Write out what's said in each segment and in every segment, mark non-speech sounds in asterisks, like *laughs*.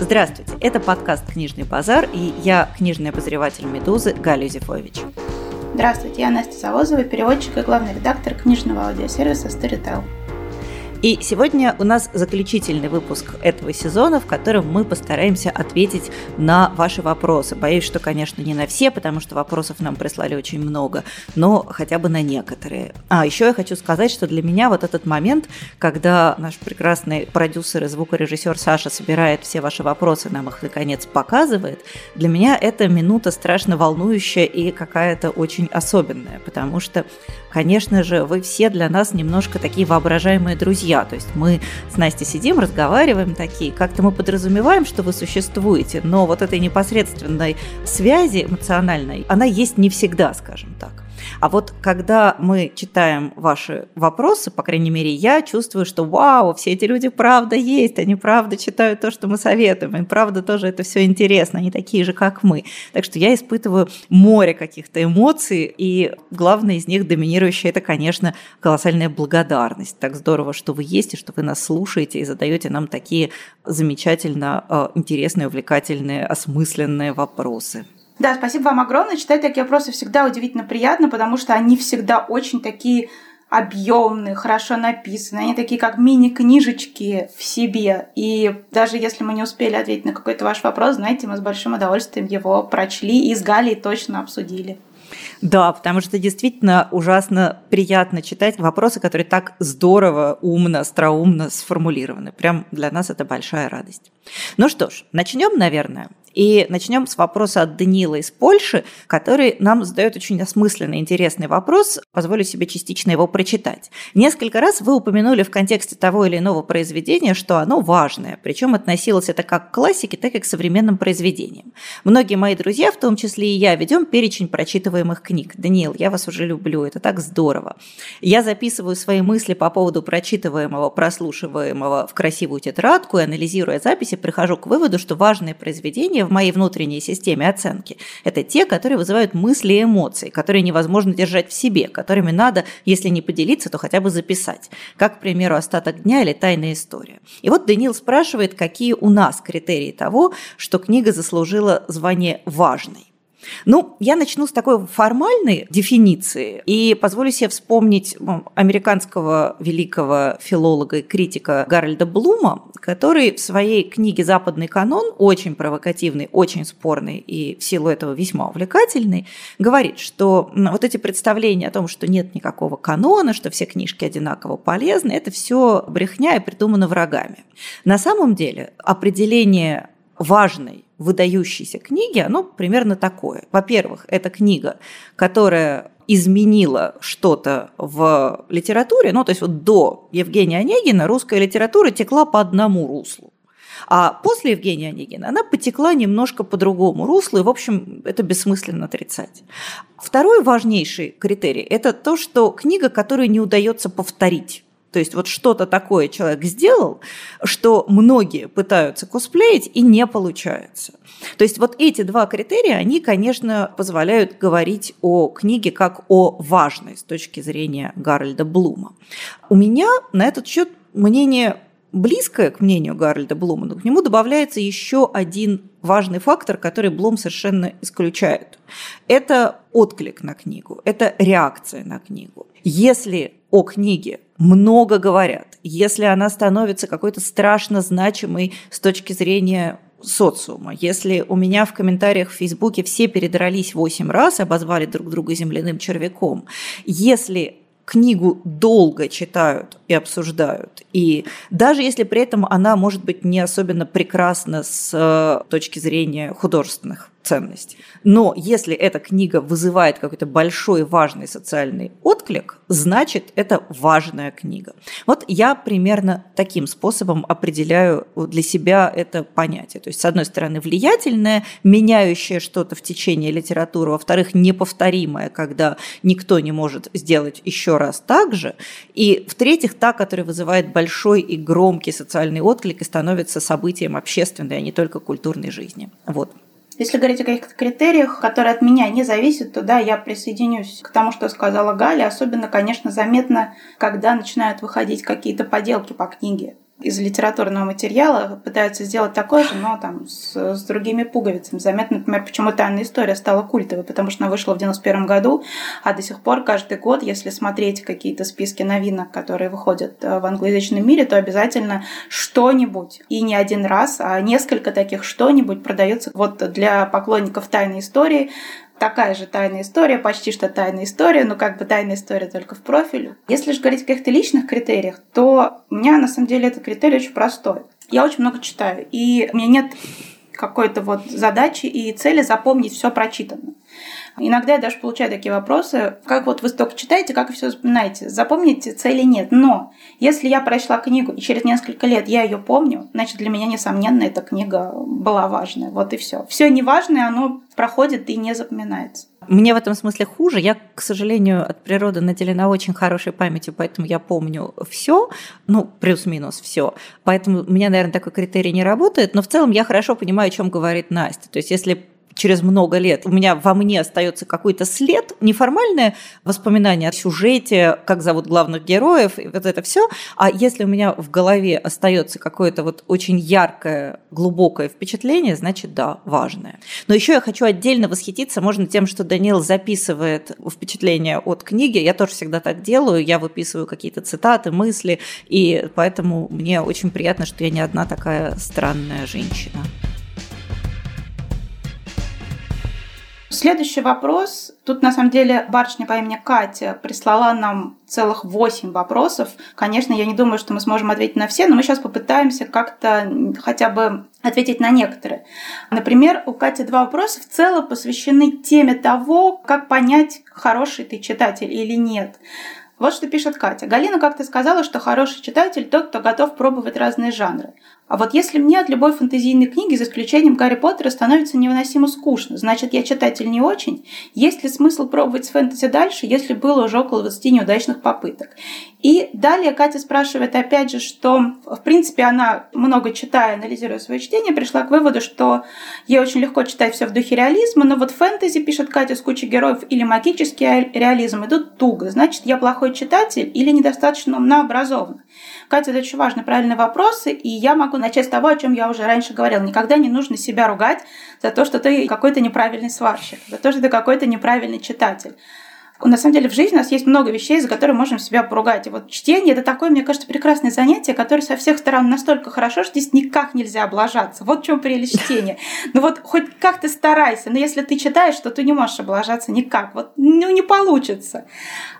Здравствуйте, это подкаст «Книжный базар» и я, книжный обозреватель «Медузы» Галя Юзефович. Здравствуйте, я Настя Завозова, переводчик и главный редактор книжного аудиосервиса Storytel. И сегодня у нас заключительный выпуск этого сезона, в котором мы постараемся ответить на ваши вопросы. Боюсь, что, конечно, не на все, потому что вопросов нам прислали очень много, но хотя бы на некоторые. А еще я хочу сказать, что для меня вот этот момент, когда наш прекрасный продюсер и звукорежиссер Саша собирает все ваши вопросы, нам их наконец показывает, для меня это минута страшно волнующая и какая-то очень особенная, потому что, конечно же, вы все для нас немножко такие воображаемые друзья, друзья. То есть мы с Настей сидим, разговариваем такие, как-то мы подразумеваем, что вы существуете, но вот этой непосредственной связи эмоциональной, она есть не всегда, скажем так. А вот когда мы читаем ваши вопросы, по крайней мере, я чувствую, что вау, все эти люди правда есть, они правда читают то, что мы советуем, им правда тоже это все интересно, они такие же, как мы. Так что я испытываю море каких-то эмоций, и главное из них доминирующее это, конечно, колоссальная благодарность. Так здорово, что вы есть, и что вы нас слушаете и задаете нам такие замечательно э, интересные, увлекательные, осмысленные вопросы. Да, спасибо вам огромное. Читать такие вопросы всегда удивительно приятно, потому что они всегда очень такие объемные, хорошо написаны. Они такие, как мини-книжечки в себе. И даже если мы не успели ответить на какой-то ваш вопрос, знаете, мы с большим удовольствием его прочли и с Галей точно обсудили. Да, потому что действительно ужасно приятно читать вопросы, которые так здорово, умно, остроумно сформулированы. Прям для нас это большая радость. Ну что ж, начнем, наверное. И начнем с вопроса от Даниила из Польши, который нам задает очень осмысленный, интересный вопрос. Позволю себе частично его прочитать. Несколько раз вы упомянули в контексте того или иного произведения, что оно важное, причем относилось это как к классике, так и к современным произведениям. Многие мои друзья, в том числе и я, ведем перечень прочитываемых книг. Даниил, я вас уже люблю, это так здорово. Я записываю свои мысли по поводу прочитываемого, прослушиваемого в красивую тетрадку и, анализируя записи, прихожу к выводу, что важные произведения в моей внутренней системе оценки – это те, которые вызывают мысли и эмоции, которые невозможно держать в себе, которыми надо, если не поделиться, то хотя бы записать. Как, к примеру, «Остаток дня» или «Тайная история». И вот Даниил спрашивает, какие у нас критерии того, что книга заслужила звание важной. Ну, я начну с такой формальной дефиниции и позволю себе вспомнить американского великого филолога и критика Гарольда Блума, который в своей книге «Западный канон», очень провокативный, очень спорный и в силу этого весьма увлекательный, говорит, что вот эти представления о том, что нет никакого канона, что все книжки одинаково полезны, это все брехня и придумано врагами. На самом деле определение важной выдающейся книги, оно примерно такое. Во-первых, это книга, которая изменила что-то в литературе, ну, то есть вот до Евгения Онегина русская литература текла по одному руслу. А после Евгения Онегина она потекла немножко по другому руслу, и, в общем, это бессмысленно отрицать. Второй важнейший критерий – это то, что книга, которую не удается повторить. То есть вот что-то такое человек сделал, что многие пытаются косплеить и не получается. То есть вот эти два критерия, они, конечно, позволяют говорить о книге как о важной с точки зрения Гарольда Блума. У меня на этот счет мнение близкое к мнению Гарольда Блума, но к нему добавляется еще один важный фактор, который Блум совершенно исключает. Это отклик на книгу, это реакция на книгу. Если о книге много говорят, если она становится какой-то страшно значимой с точки зрения социума. Если у меня в комментариях в Фейсбуке все передрались восемь раз, обозвали друг друга земляным червяком, если книгу долго читают и обсуждают. И даже если при этом она может быть не особенно прекрасна с э, точки зрения художественных ценность. Но если эта книга вызывает какой-то большой важный социальный отклик, значит, это важная книга. Вот я примерно таким способом определяю для себя это понятие. То есть, с одной стороны, влиятельное, меняющее что-то в течение литературы, во-вторых, неповторимое, когда никто не может сделать еще раз так же, и в-третьих, та, которая вызывает большой и громкий социальный отклик и становится событием общественной, а не только культурной жизни. Вот. Если говорить о каких-то критериях, которые от меня не зависят, то да, я присоединюсь к тому, что сказала Галя. Особенно, конечно, заметно, когда начинают выходить какие-то поделки по книге. Из литературного материала пытаются сделать такое же, но там с, с другими пуговицами. Заметно, например, почему «Тайная история» стала культовой, потому что она вышла в 91 году, а до сих пор каждый год, если смотреть какие-то списки новинок, которые выходят э, в англоязычном мире, то обязательно что-нибудь, и не один раз, а несколько таких что-нибудь продается вот для поклонников «Тайной истории», такая же тайная история, почти что тайная история, но как бы тайная история только в профиле. Если же говорить о каких-то личных критериях, то у меня на самом деле этот критерий очень простой. Я очень много читаю, и у меня нет какой-то вот задачи и цели запомнить все прочитанное. Иногда я даже получаю такие вопросы, как вот вы столько читаете, как все запоминаете, запомните цели нет. Но если я прочла книгу, и через несколько лет я ее помню, значит, для меня, несомненно, эта книга была важная. Вот и все. Все неважное, оно проходит и не запоминается. Мне в этом смысле хуже. Я, к сожалению, от природы наделена очень хорошей памятью, поэтому я помню все, ну, плюс-минус все. Поэтому у меня, наверное, такой критерий не работает. Но в целом я хорошо понимаю, о чем говорит Настя. То есть, если через много лет у меня во мне остается какой-то след, неформальное воспоминание о сюжете, как зовут главных героев, и вот это все. А если у меня в голове остается какое-то вот очень яркое, глубокое впечатление, значит, да, важное. Но еще я хочу отдельно восхититься, можно тем, что Даниил записывает впечатления от книги. Я тоже всегда так делаю, я выписываю какие-то цитаты, мысли, и поэтому мне очень приятно, что я не одна такая странная женщина. Следующий вопрос. Тут, на самом деле, барышня по имени Катя прислала нам целых восемь вопросов. Конечно, я не думаю, что мы сможем ответить на все, но мы сейчас попытаемся как-то хотя бы ответить на некоторые. Например, у Кати два вопроса в целом посвящены теме того, как понять, хороший ты читатель или нет. Вот что пишет Катя. Галина как-то сказала, что хороший читатель тот, кто готов пробовать разные жанры. А вот если мне от любой фэнтезийной книги, за исключением Гарри Поттера, становится невыносимо скучно, значит, я читатель не очень, есть ли смысл пробовать с фэнтези дальше, если было уже около 20 неудачных попыток? И далее Катя спрашивает опять же, что, в принципе, она, много читая, анализируя свое чтение, пришла к выводу, что ей очень легко читать все в духе реализма, но вот фэнтези, пишет Катя, с кучей героев или магический реализм идут туго. Значит, я плохой читатель или недостаточно умно образован. Катя, это очень важные, правильные вопросы, и я могу начать с того, о чем я уже раньше говорила. Никогда не нужно себя ругать за то, что ты какой-то неправильный сварщик, за то, что ты какой-то неправильный читатель. На самом деле в жизни у нас есть много вещей, за которые можем себя поругать. И вот чтение – это такое, мне кажется, прекрасное занятие, которое со всех сторон настолько хорошо, что здесь никак нельзя облажаться. Вот в чем прелесть чтения. Ну вот хоть как ты старайся, но если ты читаешь, то ты не можешь облажаться никак. Вот ну, не получится.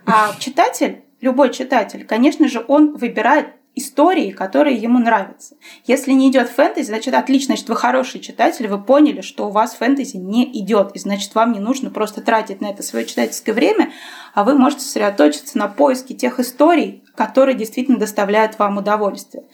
А читатель, любой читатель, конечно же, он выбирает истории, которые ему нравятся. Если не идет фэнтези, значит отлично, значит вы хороший читатель, вы поняли, что у вас фэнтези не идет, и значит вам не нужно просто тратить на это свое читательское время, а вы можете сосредоточиться на поиске тех историй, которые действительно доставляют вам удовольствие.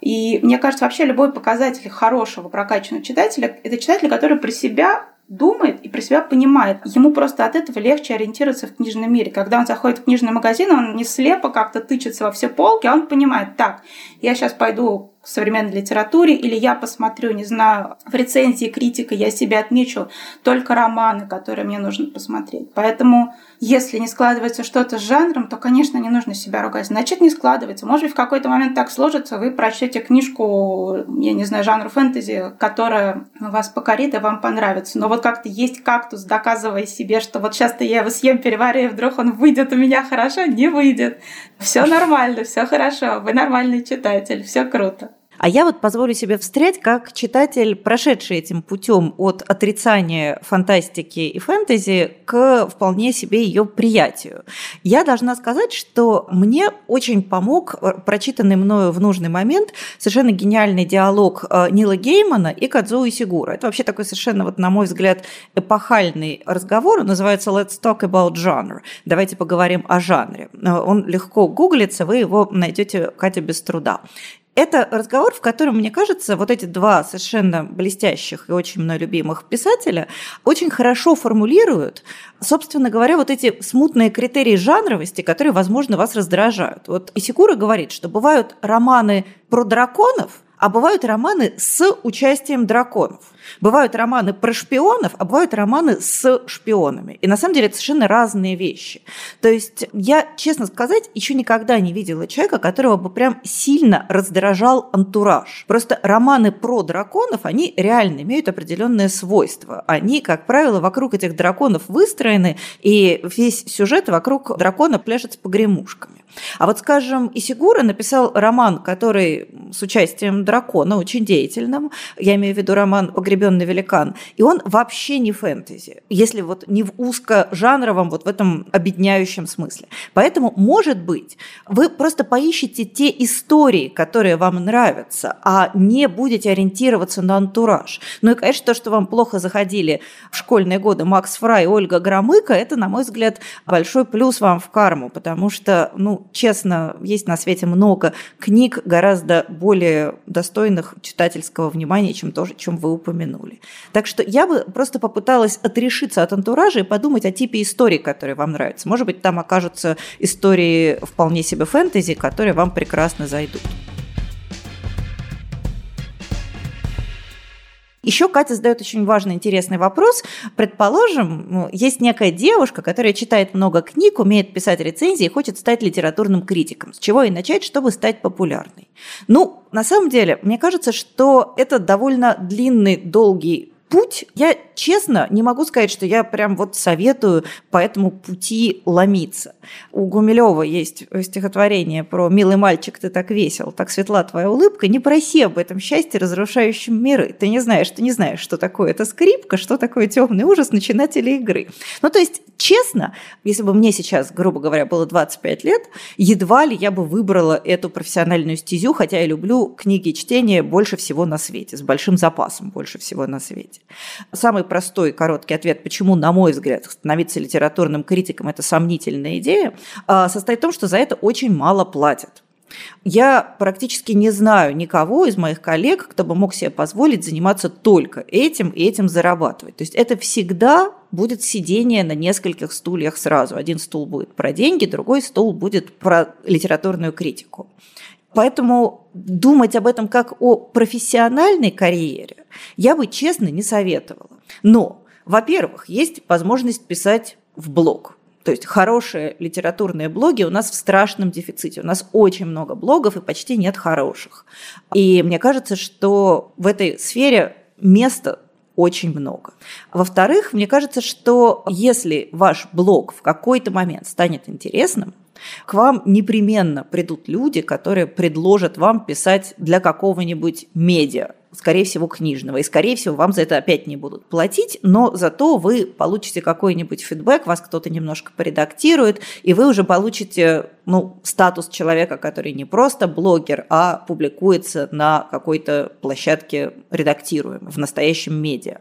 И мне кажется, вообще любой показатель хорошего прокачанного читателя – это читатель, который про себя думает и про себя понимает. Ему просто от этого легче ориентироваться в книжном мире. Когда он заходит в книжный магазин, он не слепо как-то тычется во все полки, а он понимает, так, я сейчас пойду к современной литературе, или я посмотрю, не знаю, в рецензии критика я себе отмечу только романы, которые мне нужно посмотреть. Поэтому, если не складывается что-то с жанром, то, конечно, не нужно себя ругать. Значит, не складывается. Может быть, в какой-то момент так сложится, вы прочтете книжку, я не знаю, жанра фэнтези, которая вас покорит и вам понравится. Но вот как-то есть кактус, доказывая себе, что вот сейчас-то я его съем, переварю, и вдруг он выйдет у меня хорошо, не выйдет. Все нормально, все хорошо, вы нормальный читатель, все круто. А я вот позволю себе встрять как читатель, прошедший этим путем от отрицания фантастики и фэнтези к вполне себе ее приятию. Я должна сказать, что мне очень помог прочитанный мною в нужный момент совершенно гениальный диалог э, Нила Геймана и Кадзуи Сигура. Это вообще такой совершенно, вот, на мой взгляд, эпохальный разговор. Он называется «Let's talk about genre». Давайте поговорим о жанре. Э, он легко гуглится, вы его найдете, Катя, без труда. Это разговор, в котором, мне кажется, вот эти два совершенно блестящих и очень мной любимых писателя очень хорошо формулируют, собственно говоря, вот эти смутные критерии жанровости, которые, возможно, вас раздражают. Вот Исикура говорит, что бывают романы про драконов – а бывают романы с участием драконов. Бывают романы про шпионов, а бывают романы с шпионами. И на самом деле это совершенно разные вещи. То есть я, честно сказать, еще никогда не видела человека, которого бы прям сильно раздражал антураж. Просто романы про драконов, они реально имеют определенные свойства. Они, как правило, вокруг этих драконов выстроены, и весь сюжет вокруг дракона пляшет с погремушками. А вот, скажем, Исигура написал роман, который с участием дракона, очень деятельным, я имею в виду роман «Погребенный великан», и он вообще не фэнтези, если вот не в узкожанровом, вот в этом объединяющем смысле. Поэтому, может быть, вы просто поищите те истории, которые вам нравятся, а не будете ориентироваться на антураж. Ну и, конечно, то, что вам плохо заходили в школьные годы Макс Фрай и Ольга Громыко, это, на мой взгляд, большой плюс вам в карму, потому что, ну, честно, есть на свете много книг гораздо более достойных читательского внимания, чем то, чем вы упомянули. Так что я бы просто попыталась отрешиться от антуража и подумать о типе истории, которые вам нравятся. Может быть, там окажутся истории вполне себе фэнтези, которые вам прекрасно зайдут. Еще Катя задает очень важный, интересный вопрос. Предположим, ну, есть некая девушка, которая читает много книг, умеет писать рецензии и хочет стать литературным критиком. С чего и начать, чтобы стать популярной? Ну, на самом деле, мне кажется, что это довольно длинный, долгий путь, я честно не могу сказать, что я прям вот советую по этому пути ломиться. У Гумилева есть стихотворение про «Милый мальчик, ты так весел, так светла твоя улыбка, не проси об этом счастье, разрушающем миры. Ты не знаешь, ты не знаешь, что такое эта скрипка, что такое темный ужас начинателя игры». Ну, то есть, честно, если бы мне сейчас, грубо говоря, было 25 лет, едва ли я бы выбрала эту профессиональную стезю, хотя я люблю книги и чтение больше всего на свете, с большим запасом больше всего на свете есть. Самый простой короткий ответ, почему, на мой взгляд, становиться литературным критиком – это сомнительная идея, а, состоит в том, что за это очень мало платят. Я практически не знаю никого из моих коллег, кто бы мог себе позволить заниматься только этим и этим зарабатывать. То есть это всегда будет сидение на нескольких стульях сразу. Один стул будет про деньги, другой стул будет про литературную критику. Поэтому думать об этом как о профессиональной карьере я бы честно не советовала. Но, во-первых, есть возможность писать в блог. То есть хорошие литературные блоги у нас в страшном дефиците. У нас очень много блогов и почти нет хороших. И мне кажется, что в этой сфере места очень много. Во-вторых, мне кажется, что если ваш блог в какой-то момент станет интересным, к вам непременно придут люди, которые предложат вам писать для какого-нибудь медиа, скорее всего, книжного. И, скорее всего, вам за это опять не будут платить, но зато вы получите какой-нибудь фидбэк, вас кто-то немножко поредактирует, и вы уже получите ну, статус человека, который не просто блогер, а публикуется на какой-то площадке редактируемой, в настоящем медиа.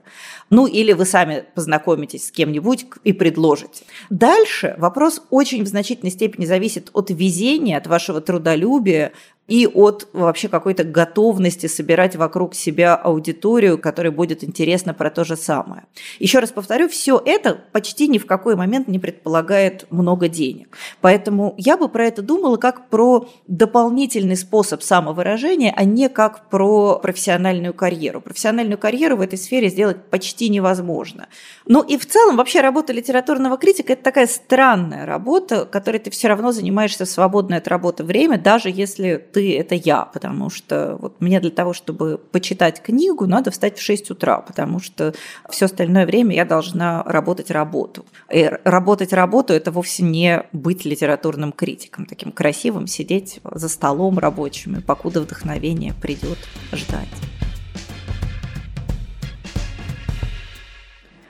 Ну, или вы сами познакомитесь с кем-нибудь и предложите. Дальше вопрос очень в значительной степени зависит от везения, от вашего трудолюбия, и от вообще какой-то готовности собирать вокруг себя аудиторию, которой будет интересно про то же самое. Еще раз повторю, все это почти ни в какой момент не предполагает много денег. Поэтому я бы про это думала как про дополнительный способ самовыражения, а не как про профессиональную карьеру. Профессиональную карьеру в этой сфере сделать почти невозможно. Ну и в целом вообще работа литературного критика – это такая странная работа, которой ты все равно занимаешься в свободное от работы время, даже если ты ты – это я, потому что вот мне для того, чтобы почитать книгу, надо встать в 6 утра, потому что все остальное время я должна работать работу. И работать работу – это вовсе не быть литературным критиком, таким красивым, сидеть за столом рабочим, и покуда вдохновение придет ждать.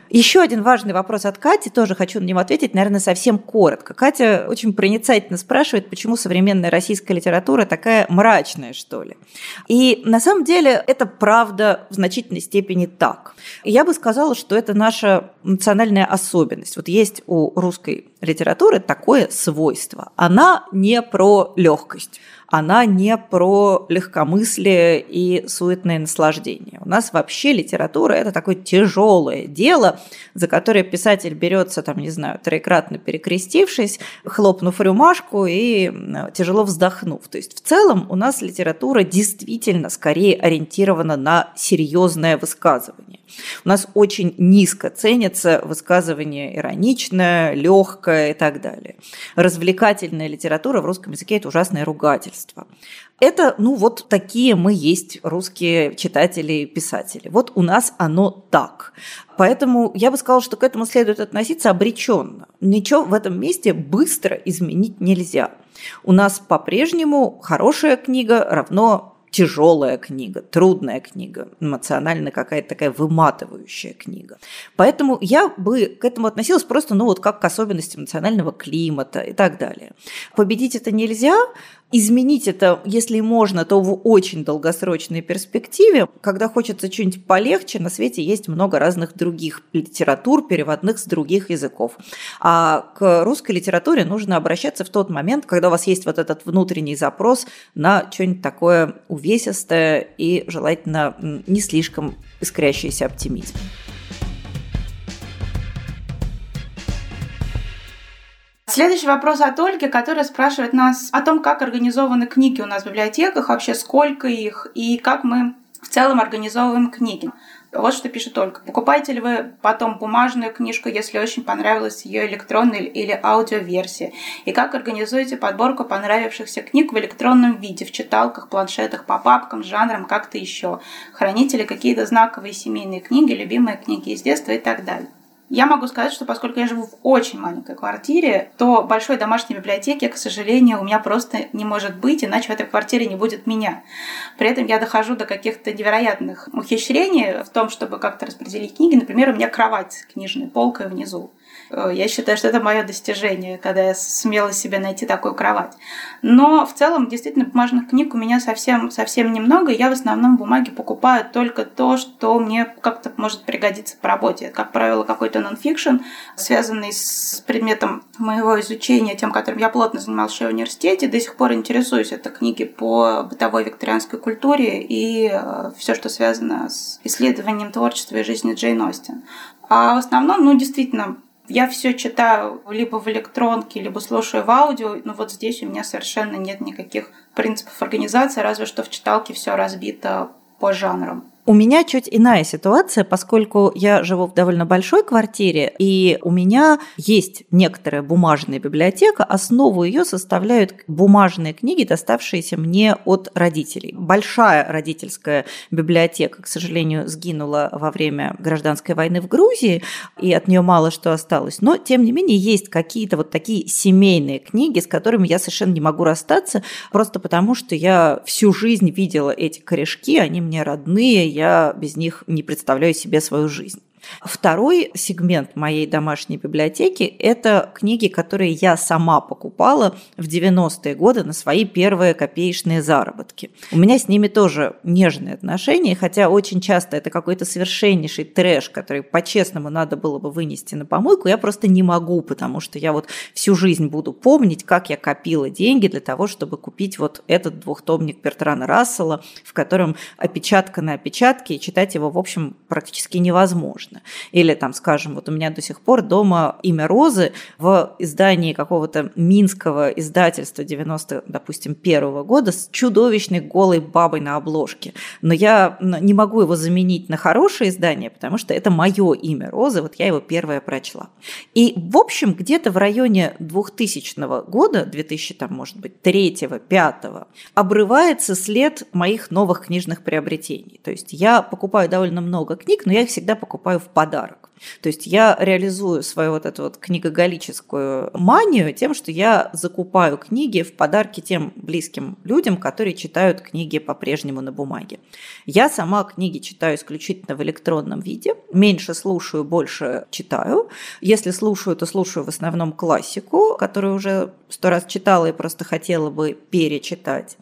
Еще один важный вопрос от Кати, тоже хочу на него ответить, наверное, совсем коротко. Катя очень проницательно спрашивает, почему современная российская литература такая мрачная, что ли. И на самом деле это правда в значительной степени так. Я бы сказала, что это наша национальная особенность. Вот есть у русской литературы такое свойство. Она не про легкость она не про легкомыслие и суетное наслаждение. нас вообще литература – это такое тяжелое дело, за которое писатель берется, там, не знаю, троекратно перекрестившись, хлопнув рюмашку и тяжело вздохнув. То есть в целом у нас литература действительно скорее ориентирована на серьезное высказывание. У нас очень низко ценится высказывание ироничное, легкое и так далее. Развлекательная литература в русском языке – это ужасное ругательство. Это, ну, вот такие мы есть русские читатели и писатели. Вот у нас оно так. Поэтому я бы сказала, что к этому следует относиться обреченно. Ничего в этом месте быстро изменить нельзя. У нас по-прежнему хорошая книга равно тяжелая книга, трудная книга, эмоционально какая-то такая выматывающая книга. Поэтому я бы к этому относилась просто, ну вот как к особенности эмоционального климата и так далее. Победить это нельзя, изменить это, если можно, то в очень долгосрочной перспективе. Когда хочется что-нибудь полегче, на свете есть много разных других литератур, переводных с других языков. А к русской литературе нужно обращаться в тот момент, когда у вас есть вот этот внутренний запрос на что-нибудь такое увесистое и желательно не слишком искрящийся оптимизм. Следующий вопрос от Ольги, которая спрашивает нас о том, как организованы книги у нас в библиотеках, вообще сколько их и как мы в целом организовываем книги. Вот что пишет Ольга. Покупаете ли вы потом бумажную книжку, если очень понравилась ее электронная или аудиоверсия? И как организуете подборку понравившихся книг в электронном виде, в читалках, планшетах, по папкам, жанрам, как-то еще? Храните ли какие-то знаковые семейные книги, любимые книги из детства и так далее? Я могу сказать, что поскольку я живу в очень маленькой квартире, то большой домашней библиотеки, к сожалению, у меня просто не может быть, иначе в этой квартире не будет меня. При этом я дохожу до каких-то невероятных ухищрений в том, чтобы как-то распределить книги. Например, у меня кровать с книжной полкой внизу. Э, я считаю, что это мое достижение, когда я сумела себе найти такую кровать. Но в целом, действительно, бумажных книг у меня совсем, совсем немного. Я в основном бумаги покупаю только то, что мне как-то может пригодиться по работе. Как правило, какой-то нонфикшн, связанный с предметом моего изучения, тем, которым я плотно занималась в университете. До сих пор интересуюсь. Это книги по бытовой викторианской культуре и э, все, что связано с исследованием творчества и жизни Джейн Остин. А в основном, ну, действительно, я все читаю либо в электронке, либо слушаю в аудио, но вот здесь у меня совершенно нет никаких принципов организации, разве что в читалке все разбито по жанрам. У меня чуть иная ситуация, поскольку я живу в довольно большой квартире, и у меня есть некоторая бумажная библиотека. Основу ее составляют бумажные книги, доставшиеся мне от родителей. Большая родительская библиотека, к сожалению, сгинула во время гражданской войны в Грузии, и от нее мало что осталось. Но, тем не менее, есть какие-то вот такие семейные книги, с которыми я совершенно не могу расстаться, просто потому что я всю жизнь видела эти корешки, они мне родные, я без них не представляю себе свою жизнь. Второй сегмент моей домашней библиотеки – это книги, которые я сама покупала в 90-е годы на свои первые копеечные заработки. У меня с ними тоже нежные отношения, хотя очень часто это какой-то совершеннейший трэш, который по-честному надо было бы вынести на помойку, я просто не могу, потому что я вот всю жизнь буду помнить, как я копила деньги для того, чтобы купить вот этот двухтомник Бертрана Рассела, в котором опечатка на опечатке, и читать его, в общем, практически невозможно конечно. Или там, скажем, вот у меня до сих пор дома «Имя Розы» в издании какого-то минского издательства 90, допустим, первого года с чудовищной голой бабой на обложке. Но я не могу его заменить на хорошее издание, потому что это мое имя Розы, вот я его первое прочла. И, в общем, где-то в районе 2000 года, 2000, там, может быть, 3 5 обрывается след моих новых книжных приобретений. То есть я покупаю довольно много книг, но я их всегда покупаю в подарок. То есть я реализую свою вот эту вот книгоголическую манию тем, что я закупаю книги в подарки тем близким людям, которые читают книги по-прежнему на бумаге. Я сама книги читаю исключительно в электронном виде, меньше слушаю, больше читаю. Если слушаю, то слушаю в основном классику, которую уже сто раз читала и просто хотела бы перечитать.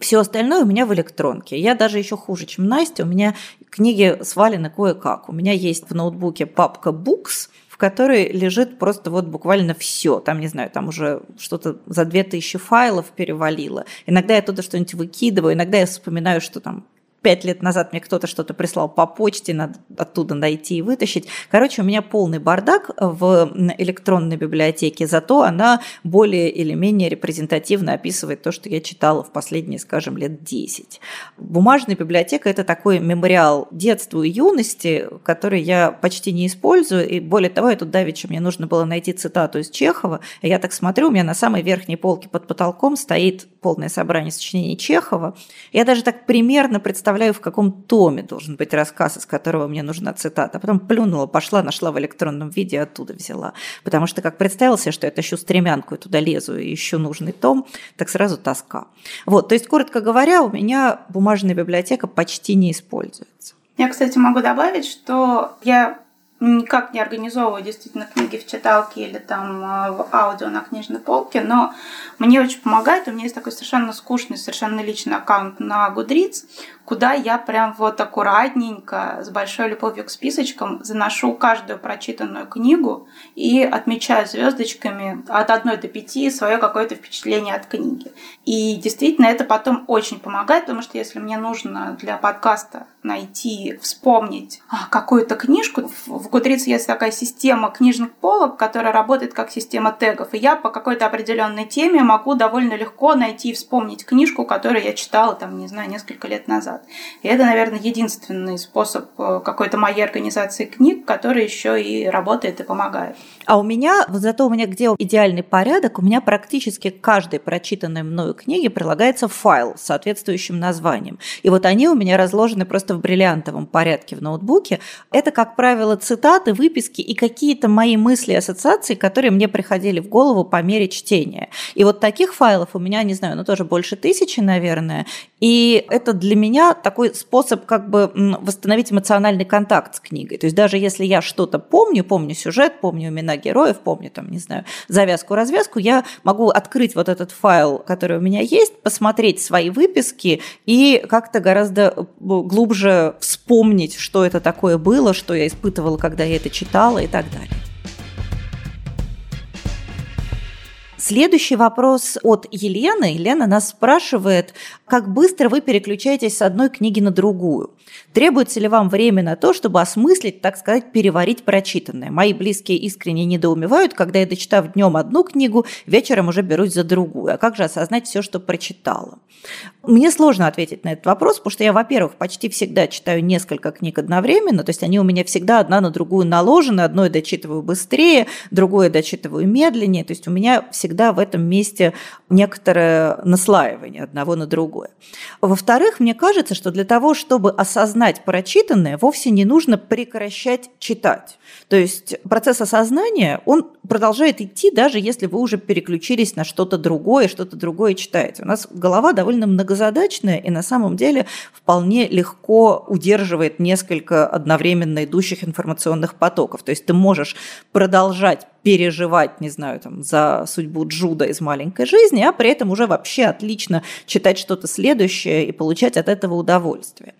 Все остальное у меня в электронке. Я даже еще хуже, чем Настя. У меня книги свалены кое-как. У меня есть в ноутбуке папка Books, в которой лежит просто вот буквально все. Там, не знаю, там уже что-то за 2000 файлов перевалило. Иногда я туда что-нибудь выкидываю, иногда я вспоминаю, что там пять лет назад мне кто-то что-то прислал по почте, надо оттуда найти и вытащить. Короче, у меня полный бардак в электронной библиотеке, зато она более или менее репрезентативно описывает то, что я читала в последние, скажем, лет 10. Бумажная библиотека – это такой мемориал детства и юности, который я почти не использую, и более того, я тут давеча мне нужно было найти цитату из Чехова, и я так смотрю, у меня на самой верхней полке под потолком стоит полное собрание сочинений Чехова. Я даже так примерно представляю, в каком томе должен быть рассказ, из которого мне нужна цитата. Потом плюнула, пошла, нашла в электронном виде, оттуда взяла. Потому что как представила себе, что я тащу стремянку и туда лезу и ищу нужный том, так сразу тоска. Вот, то есть, коротко говоря, у меня бумажная библиотека почти не используется. Я, кстати, могу добавить, что я никак не организовываю действительно книги в читалке или там э, в аудио на книжной полке, но мне очень помогает. У меня есть такой совершенно скучный, совершенно личный аккаунт на Goodreads, куда я прям вот аккуратненько, с большой любовью к списочкам, заношу каждую прочитанную книгу и отмечаю звездочками от одной до пяти свое какое-то впечатление от книги. И действительно это потом очень помогает, потому что если мне нужно для подкаста найти, вспомнить а, какую-то книжку, в Goodreads есть такая система книжных полок, которая работает как система тегов, и я по какой-то определенной теме могу довольно легко найти и вспомнить книжку, которую я читала, там, не знаю, несколько лет назад назад. И это, наверное, единственный способ э, какой-то моей организации книг, который еще и работает и помогает. А у меня, вот зато у меня где идеальный порядок, у меня практически к каждой прочитанной мною книге прилагается файл с соответствующим названием. И вот они у меня разложены просто в бриллиантовом порядке в ноутбуке. Это, как правило, цитаты, выписки и какие-то мои мысли и ассоциации, которые мне приходили в голову по мере чтения. И вот таких файлов у меня, не знаю, ну тоже больше тысячи, наверное. И это для меня такой способ как бы восстановить эмоциональный контакт с книгой. То есть даже если я что-то помню, помню сюжет, помню имена героев, помню там, не знаю, завязку-развязку, я могу открыть вот этот файл, который у меня есть, посмотреть свои выписки и как-то гораздо э, глубже вспомнить, что это такое было, что я испытывала, когда я это читала и так далее. Следующий вопрос от Елены. Елена нас спрашивает, как быстро вы переключаетесь с одной книги на другую? Требуется ли вам время на то, чтобы осмыслить, так сказать, переварить прочитанное? Мои близкие искренне недоумевают, когда я, дочитав днем одну книгу, вечером уже берусь за другую. А как же осознать все, что прочитала? Мне сложно ответить на этот вопрос, потому что я, во-первых, почти всегда читаю несколько книг одновременно, то есть они у меня всегда одна на другую наложены, одно я дочитываю быстрее, другое дочитываю медленнее, то есть у меня всегда в этом месте некоторое наслаивание одного на другое. Во-вторых, мне кажется, что для того, чтобы осознать прочитанное, вовсе не нужно прекращать читать. То есть процесс осознания, он продолжает идти, даже если вы уже переключились на что-то другое, что-то другое читаете. У нас голова довольно многозадачная и на самом деле вполне легко удерживает несколько одновременно идущих информационных потоков. То есть ты можешь продолжать переживать, не знаю, там, за судьбу Джуда из маленькой жизни, а при этом уже вообще отлично читать что-то следующее и получать от этого удовольствие.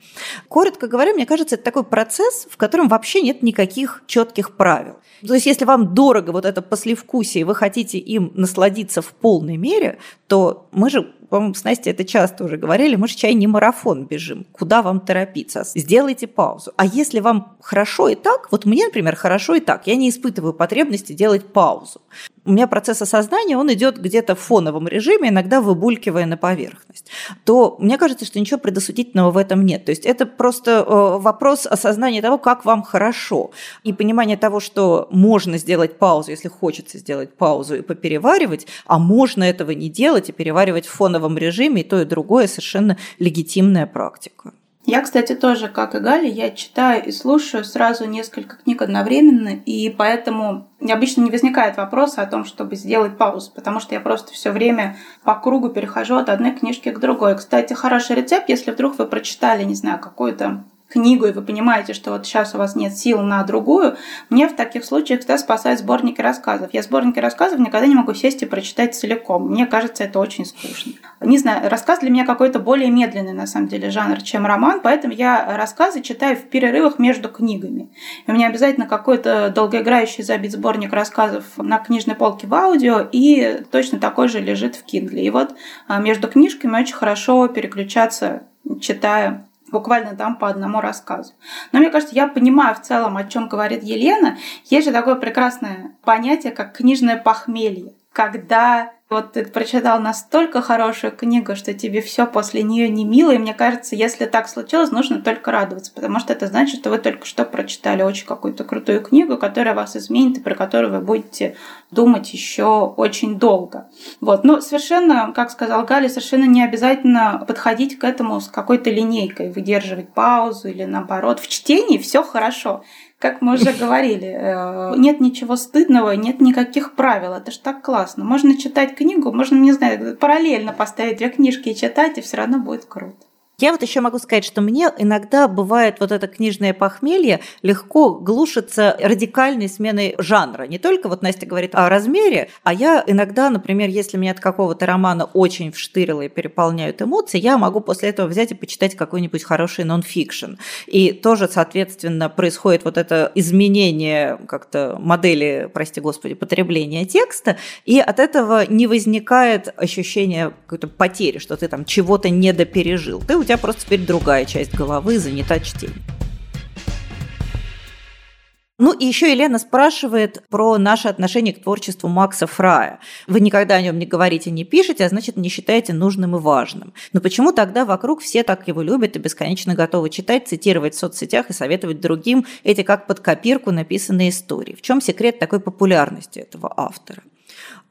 Коротко говоря, мне кажется, это такой процесс, в котором вообще нет никаких четких правил. То есть, если вам дорого вот это послевкусие, и вы хотите им насладиться в полной мере, то мы же по-моему, с Настей это часто уже говорили, мы же чай не марафон бежим, куда вам торопиться, сделайте паузу. А если вам хорошо и так, вот мне, например, хорошо и так, я не испытываю потребности делать паузу у меня процесс осознания, он идет где-то в фоновом режиме, иногда выбулькивая на поверхность, то мне кажется, что ничего предосудительного в этом нет. То есть это просто э, вопрос осознания того, как вам хорошо, и понимание того, что можно сделать паузу, если хочется сделать паузу и попереваривать, а можно этого не делать и переваривать в фоновом режиме, и то, и другое совершенно легитимная практика. Я, кстати, тоже, как и Галя, я читаю и слушаю сразу несколько книг одновременно, и поэтому обычно не возникает вопроса о том, чтобы сделать паузу, потому что я просто все время по кругу перехожу от одной книжки к другой. Кстати, хороший рецепт, если вдруг вы прочитали, не знаю, какую-то книгу, и вы понимаете, что вот сейчас у вас нет сил на другую, мне в таких случаях всегда спасают сборники рассказов. Я сборники рассказов никогда не могу сесть и прочитать целиком. Мне кажется, это очень скучно. Не знаю, рассказ для меня какой-то более медленный, на самом деле, жанр, чем роман, поэтому я рассказы читаю в перерывах между книгами. И у меня обязательно какой-то долгоиграющий забит сборник рассказов на книжной полке в аудио, и точно такой же лежит в Kindle. И вот а, между книжками очень хорошо переключаться, читая буквально там по одному рассказу. Но мне кажется, я понимаю в целом, о чем говорит Елена. Есть же такое прекрасное понятие, как книжное похмелье, когда вот ты прочитал настолько хорошую книгу, что тебе все после нее не мило, и мне кажется, если так случилось, нужно только радоваться, потому что это значит, что вы только что прочитали очень какую-то крутую книгу, которая вас изменит и про которую вы будете думать еще очень долго. Вот. Но совершенно, как сказал Галя, совершенно не обязательно подходить к этому с какой-то линейкой, выдерживать паузу или наоборот. В чтении все хорошо как мы уже говорили, э, нет ничего стыдного, нет никаких правил. Это ж так классно. Можно читать книгу, можно, не знаю, параллельно поставить две книжки и читать, и все равно будет круто. Я вот еще могу сказать, что мне иногда бывает вот это книжное похмелье легко глушится радикальной сменой жанра. Не только вот Настя говорит о размере, а я иногда, например, если меня от какого-то романа очень вштырило и переполняют эмоции, я могу после этого взять и почитать какой-нибудь хороший нон-фикшн. И тоже, соответственно, происходит вот это изменение как-то модели, прости господи, потребления текста, и от этого не возникает ощущение какой-то потери, что ты там чего-то недопережил. Ты у тебя просто теперь другая часть головы занята чтением. Ну и еще Елена спрашивает про наше отношение к творчеству Макса Фрая. Вы никогда о нем не говорите, не пишете, а значит не считаете нужным и важным. Но почему тогда вокруг все так его любят и бесконечно готовы читать, цитировать в соцсетях и советовать другим эти как под копирку написанные истории? В чем секрет такой популярности этого автора?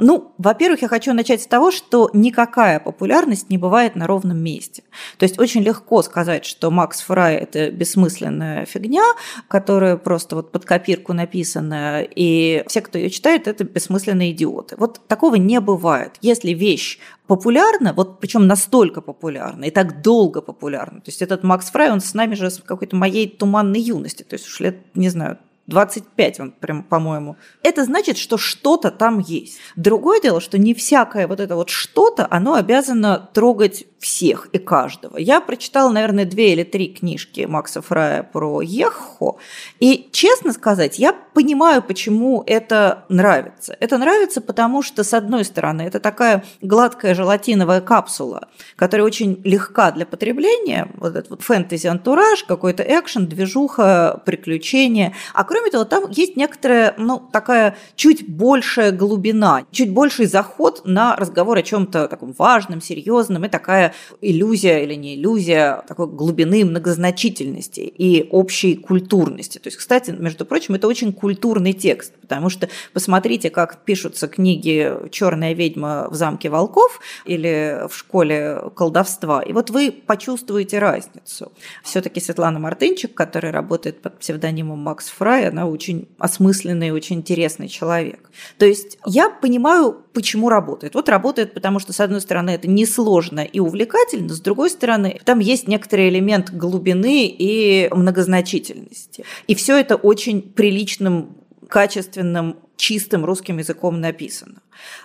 Ну, во-первых, я хочу начать с того, что никакая популярность не бывает на ровном месте. То есть очень легко сказать, что Макс Фрай – это бессмысленная фигня, которая просто вот под копирку написана, и все, кто ее читает, это бессмысленные идиоты. Вот такого не бывает. Если вещь популярна, вот причем настолько популярна и так долго популярна. То есть этот Макс Фрай, он с нами же с какой-то моей туманной юности, то есть уж лет, не знаю, 25 он прям, по-моему. Это значит, что что-то там есть. Другое дело, что не всякое вот это вот что-то, оно обязано трогать всех и каждого. Я прочитала, наверное, две или три книжки Макса Фрая про Ехо, и, честно сказать, я понимаю, почему это нравится. Это нравится, потому что, с одной стороны, это такая гладкая желатиновая капсула, которая очень легка для потребления, вот этот вот фэнтези-антураж, какой-то экшен, движуха, приключения. А кроме того, там есть некоторая, ну, такая чуть большая глубина, чуть больший заход на разговор о чем-то таком важном, серьезном, и такая иллюзия или не иллюзия такой глубины многозначительности и общей культурности. То есть, кстати, между прочим, это очень культурный текст, потому что посмотрите, как пишутся книги «Черная ведьма в замке волков» или «В школе колдовства», и вот вы почувствуете разницу. Все-таки Светлана Мартынчик, которая работает под псевдонимом Макс Фрай, она очень осмысленный, очень интересный человек. То есть я понимаю, почему работает. Вот работает, потому что, с одной стороны, это несложно и увлекательно, с другой стороны, там есть некоторый элемент глубины и многозначительности. И все это очень приличным качественным, чистым русским языком написано.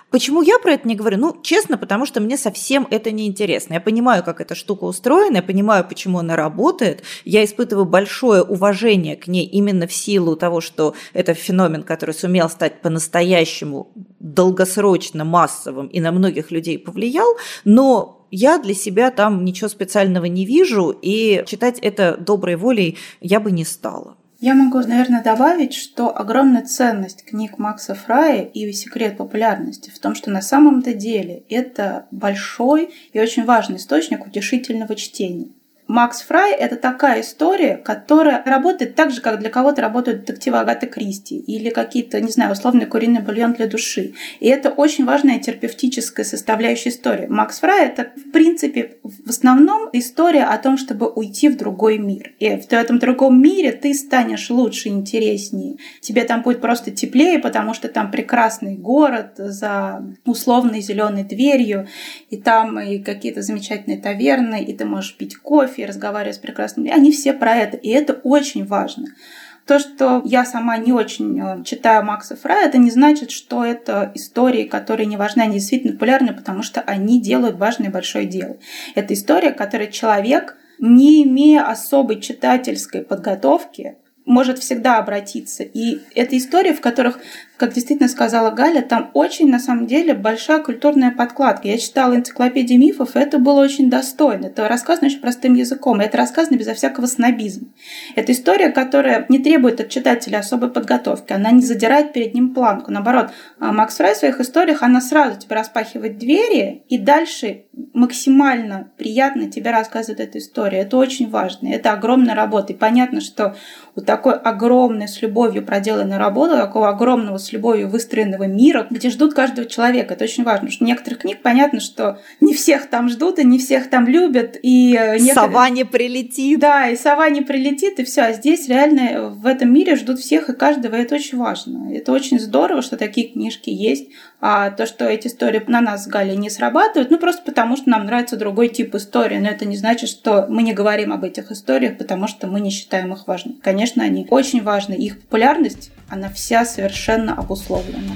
Почему я про это не говорю? Ну, честно, потому что мне совсем это не интересно. Я понимаю, как эта штука устроена, я понимаю, почему она работает. Я испытываю большое уважение к ней именно в силу того, что это феномен, который сумел стать по-настоящему долгосрочно массовым и на многих людей повлиял, но я для себя там ничего специального не вижу, и читать это доброй волей я бы не стала. Я могу, наверное, добавить, что огромная ценность книг Макса Фрая и секрет популярности в том, что на самом-то деле это большой и очень важный источник утешительного чтения. Макс Фрай — это такая история, которая работает так же, как для кого-то работают детективы Агаты Кристи или какие-то, не знаю, условный куриный бульон для души. И это очень важная терапевтическая составляющая истории. Макс Фрай — это, в принципе, в основном история о том, чтобы уйти в другой мир. И в этом другом мире ты станешь лучше, интереснее. Тебе там будет просто теплее, потому что там прекрасный город за условной зеленой дверью, и там и какие-то замечательные таверны, и ты можешь пить кофе, фотографии, разговаривая с прекрасными, они все про это, и это очень важно. То, что я сама не очень э, читаю Макса Фрая, это не значит, что это истории, которые не важны, они действительно популярны, потому что они делают важное большое дело. Это история, которой человек, не имея особой читательской подготовки, может всегда обратиться. И это истории, в которых как действительно сказала Галя, там очень, на самом деле, большая культурная подкладка. Я читала энциклопедию мифов, и это было очень достойно. Это рассказано очень простым языком, и это рассказано безо всякого снобизма. Это история, которая не требует от читателя особой подготовки, она не задирает перед ним планку. Наоборот, а Макс Фрай в своих историях, она сразу тебе распахивает двери, и дальше максимально приятно тебе рассказывает эту историю. Это очень важно, это огромная работа. И понятно, что у такой огромной с любовью проделанной работы, такого огромного с любовью выстроенного мира, где ждут каждого человека. Это очень важно, потому что некоторых книг понятно, что не всех там ждут и не всех там любят. И э, некоторые... Сова не прилетит. Да, и сова не прилетит, и все. А здесь реально в этом мире ждут всех и каждого, и это очень важно. Это очень здорово, что такие книжки есть. А то, что эти истории на нас с Галей не срабатывают, ну просто потому, что нам нравится другой тип истории. Но это не значит, что мы не говорим об этих историях, потому что мы не считаем их важными. Конечно, они очень важны. Их популярность, она вся совершенно обусловлена.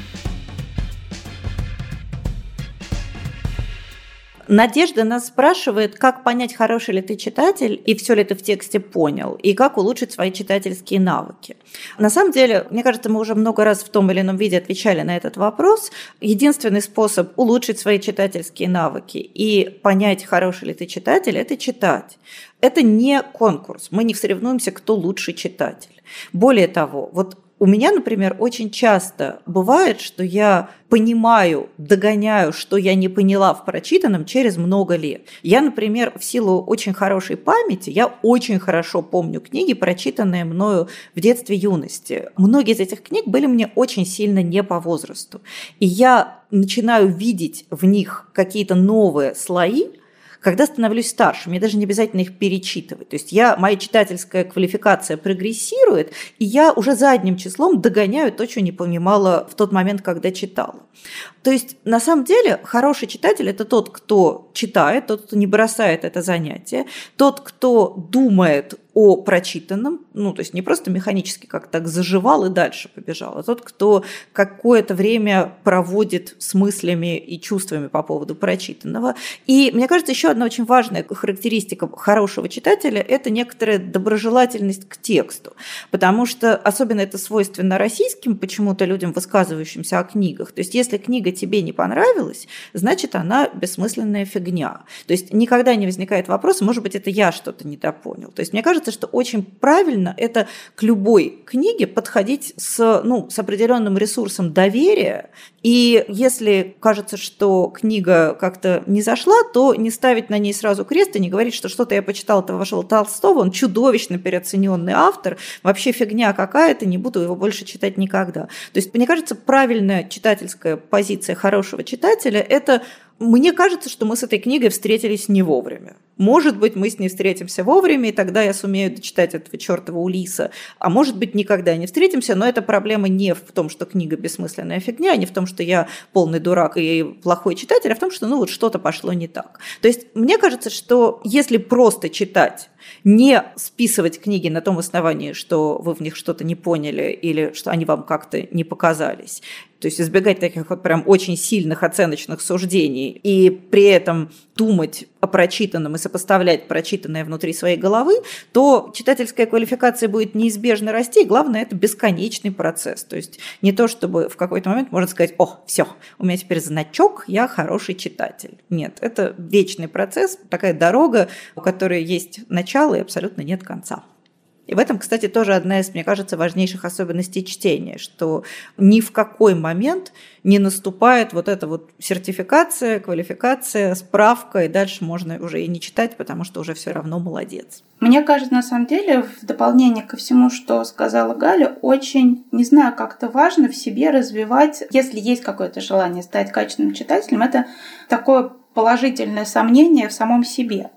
Надежда нас спрашивает, как понять, хороший ли ты читатель и все ли ты в тексте понял, и как улучшить свои читательские навыки. На самом деле, мне кажется, мы уже много раз в том или ином виде отвечали на этот вопрос. Единственный способ улучшить свои читательские навыки и понять, хороший ли ты читатель, это читать. Это не конкурс, мы не соревнуемся, кто лучший читатель. Более того, вот у меня, например, очень часто бывает, что я понимаю, догоняю, что я не поняла в прочитанном через много лет. Я, например, в силу очень хорошей памяти, я очень хорошо помню книги, прочитанные мною в детстве юности. Многие из этих книг были мне очень сильно не по возрасту. И я начинаю видеть в них какие-то новые слои, когда становлюсь старше, мне даже не обязательно их перечитывать. То есть я, моя читательская квалификация прогрессирует, и я уже задним числом догоняю то, что не понимала в тот момент, когда читала. То есть на самом деле хороший читатель – это тот, кто читает, тот, кто не бросает это занятие, тот, кто думает о прочитанном, ну, то есть не просто механически как так заживал и дальше побежал, а тот, кто какое-то время проводит с мыслями и чувствами по поводу прочитанного. И мне кажется, еще одна очень важная характеристика хорошего читателя – это некоторая доброжелательность к тексту, потому что особенно это свойственно российским почему-то людям, высказывающимся о книгах. То есть если книга тебе не понравилась, значит, она бессмысленная фигня. То есть никогда не возникает вопроса, может быть, это я что-то недопонял. То есть мне кажется, кажется, что очень правильно это к любой книге подходить с, ну, с определенным ресурсом доверия. И если кажется, что книга как-то не зашла, то не ставить на ней сразу крест и не говорить, что что-то я почитал этого вашего Толстого, он чудовищно переоцененный автор, вообще фигня какая-то, не буду его больше читать никогда. То есть, мне кажется, правильная читательская позиция хорошего читателя – это мне кажется, что мы с этой книгой встретились не вовремя. Может быть, мы с ней встретимся вовремя, и тогда я сумею дочитать этого чертова Улиса. А может быть, никогда не встретимся, но эта проблема не в том, что книга бессмысленная фигня, не в том, что я полный дурак и плохой читатель, а в том, что ну вот что-то пошло не так. То есть мне кажется, что если просто читать не списывать книги на том основании, что вы в них что-то не поняли или что они вам как-то не показались. То есть избегать таких вот прям очень сильных оценочных суждений и при этом думать о прочитанном и сопоставлять прочитанное внутри своей головы, то читательская квалификация будет неизбежно расти, и главное, это бесконечный процесс. То есть не то, чтобы в какой-то момент можно сказать, о, все, у меня теперь значок, я хороший читатель. Нет, это вечный процесс, такая дорога, у которой есть начало и абсолютно нет конца. И в этом, кстати, тоже одна из, мне кажется, важнейших особенностей чтения, что ни в какой момент не наступает вот эта вот сертификация, квалификация, справка, и дальше можно уже и не читать, потому что уже все равно молодец. Мне кажется, на самом деле, в дополнение ко всему, что сказала Галя, очень, не знаю, как-то важно в себе развивать, если есть какое-то желание стать качественным читателем, это такое положительное сомнение в самом себе.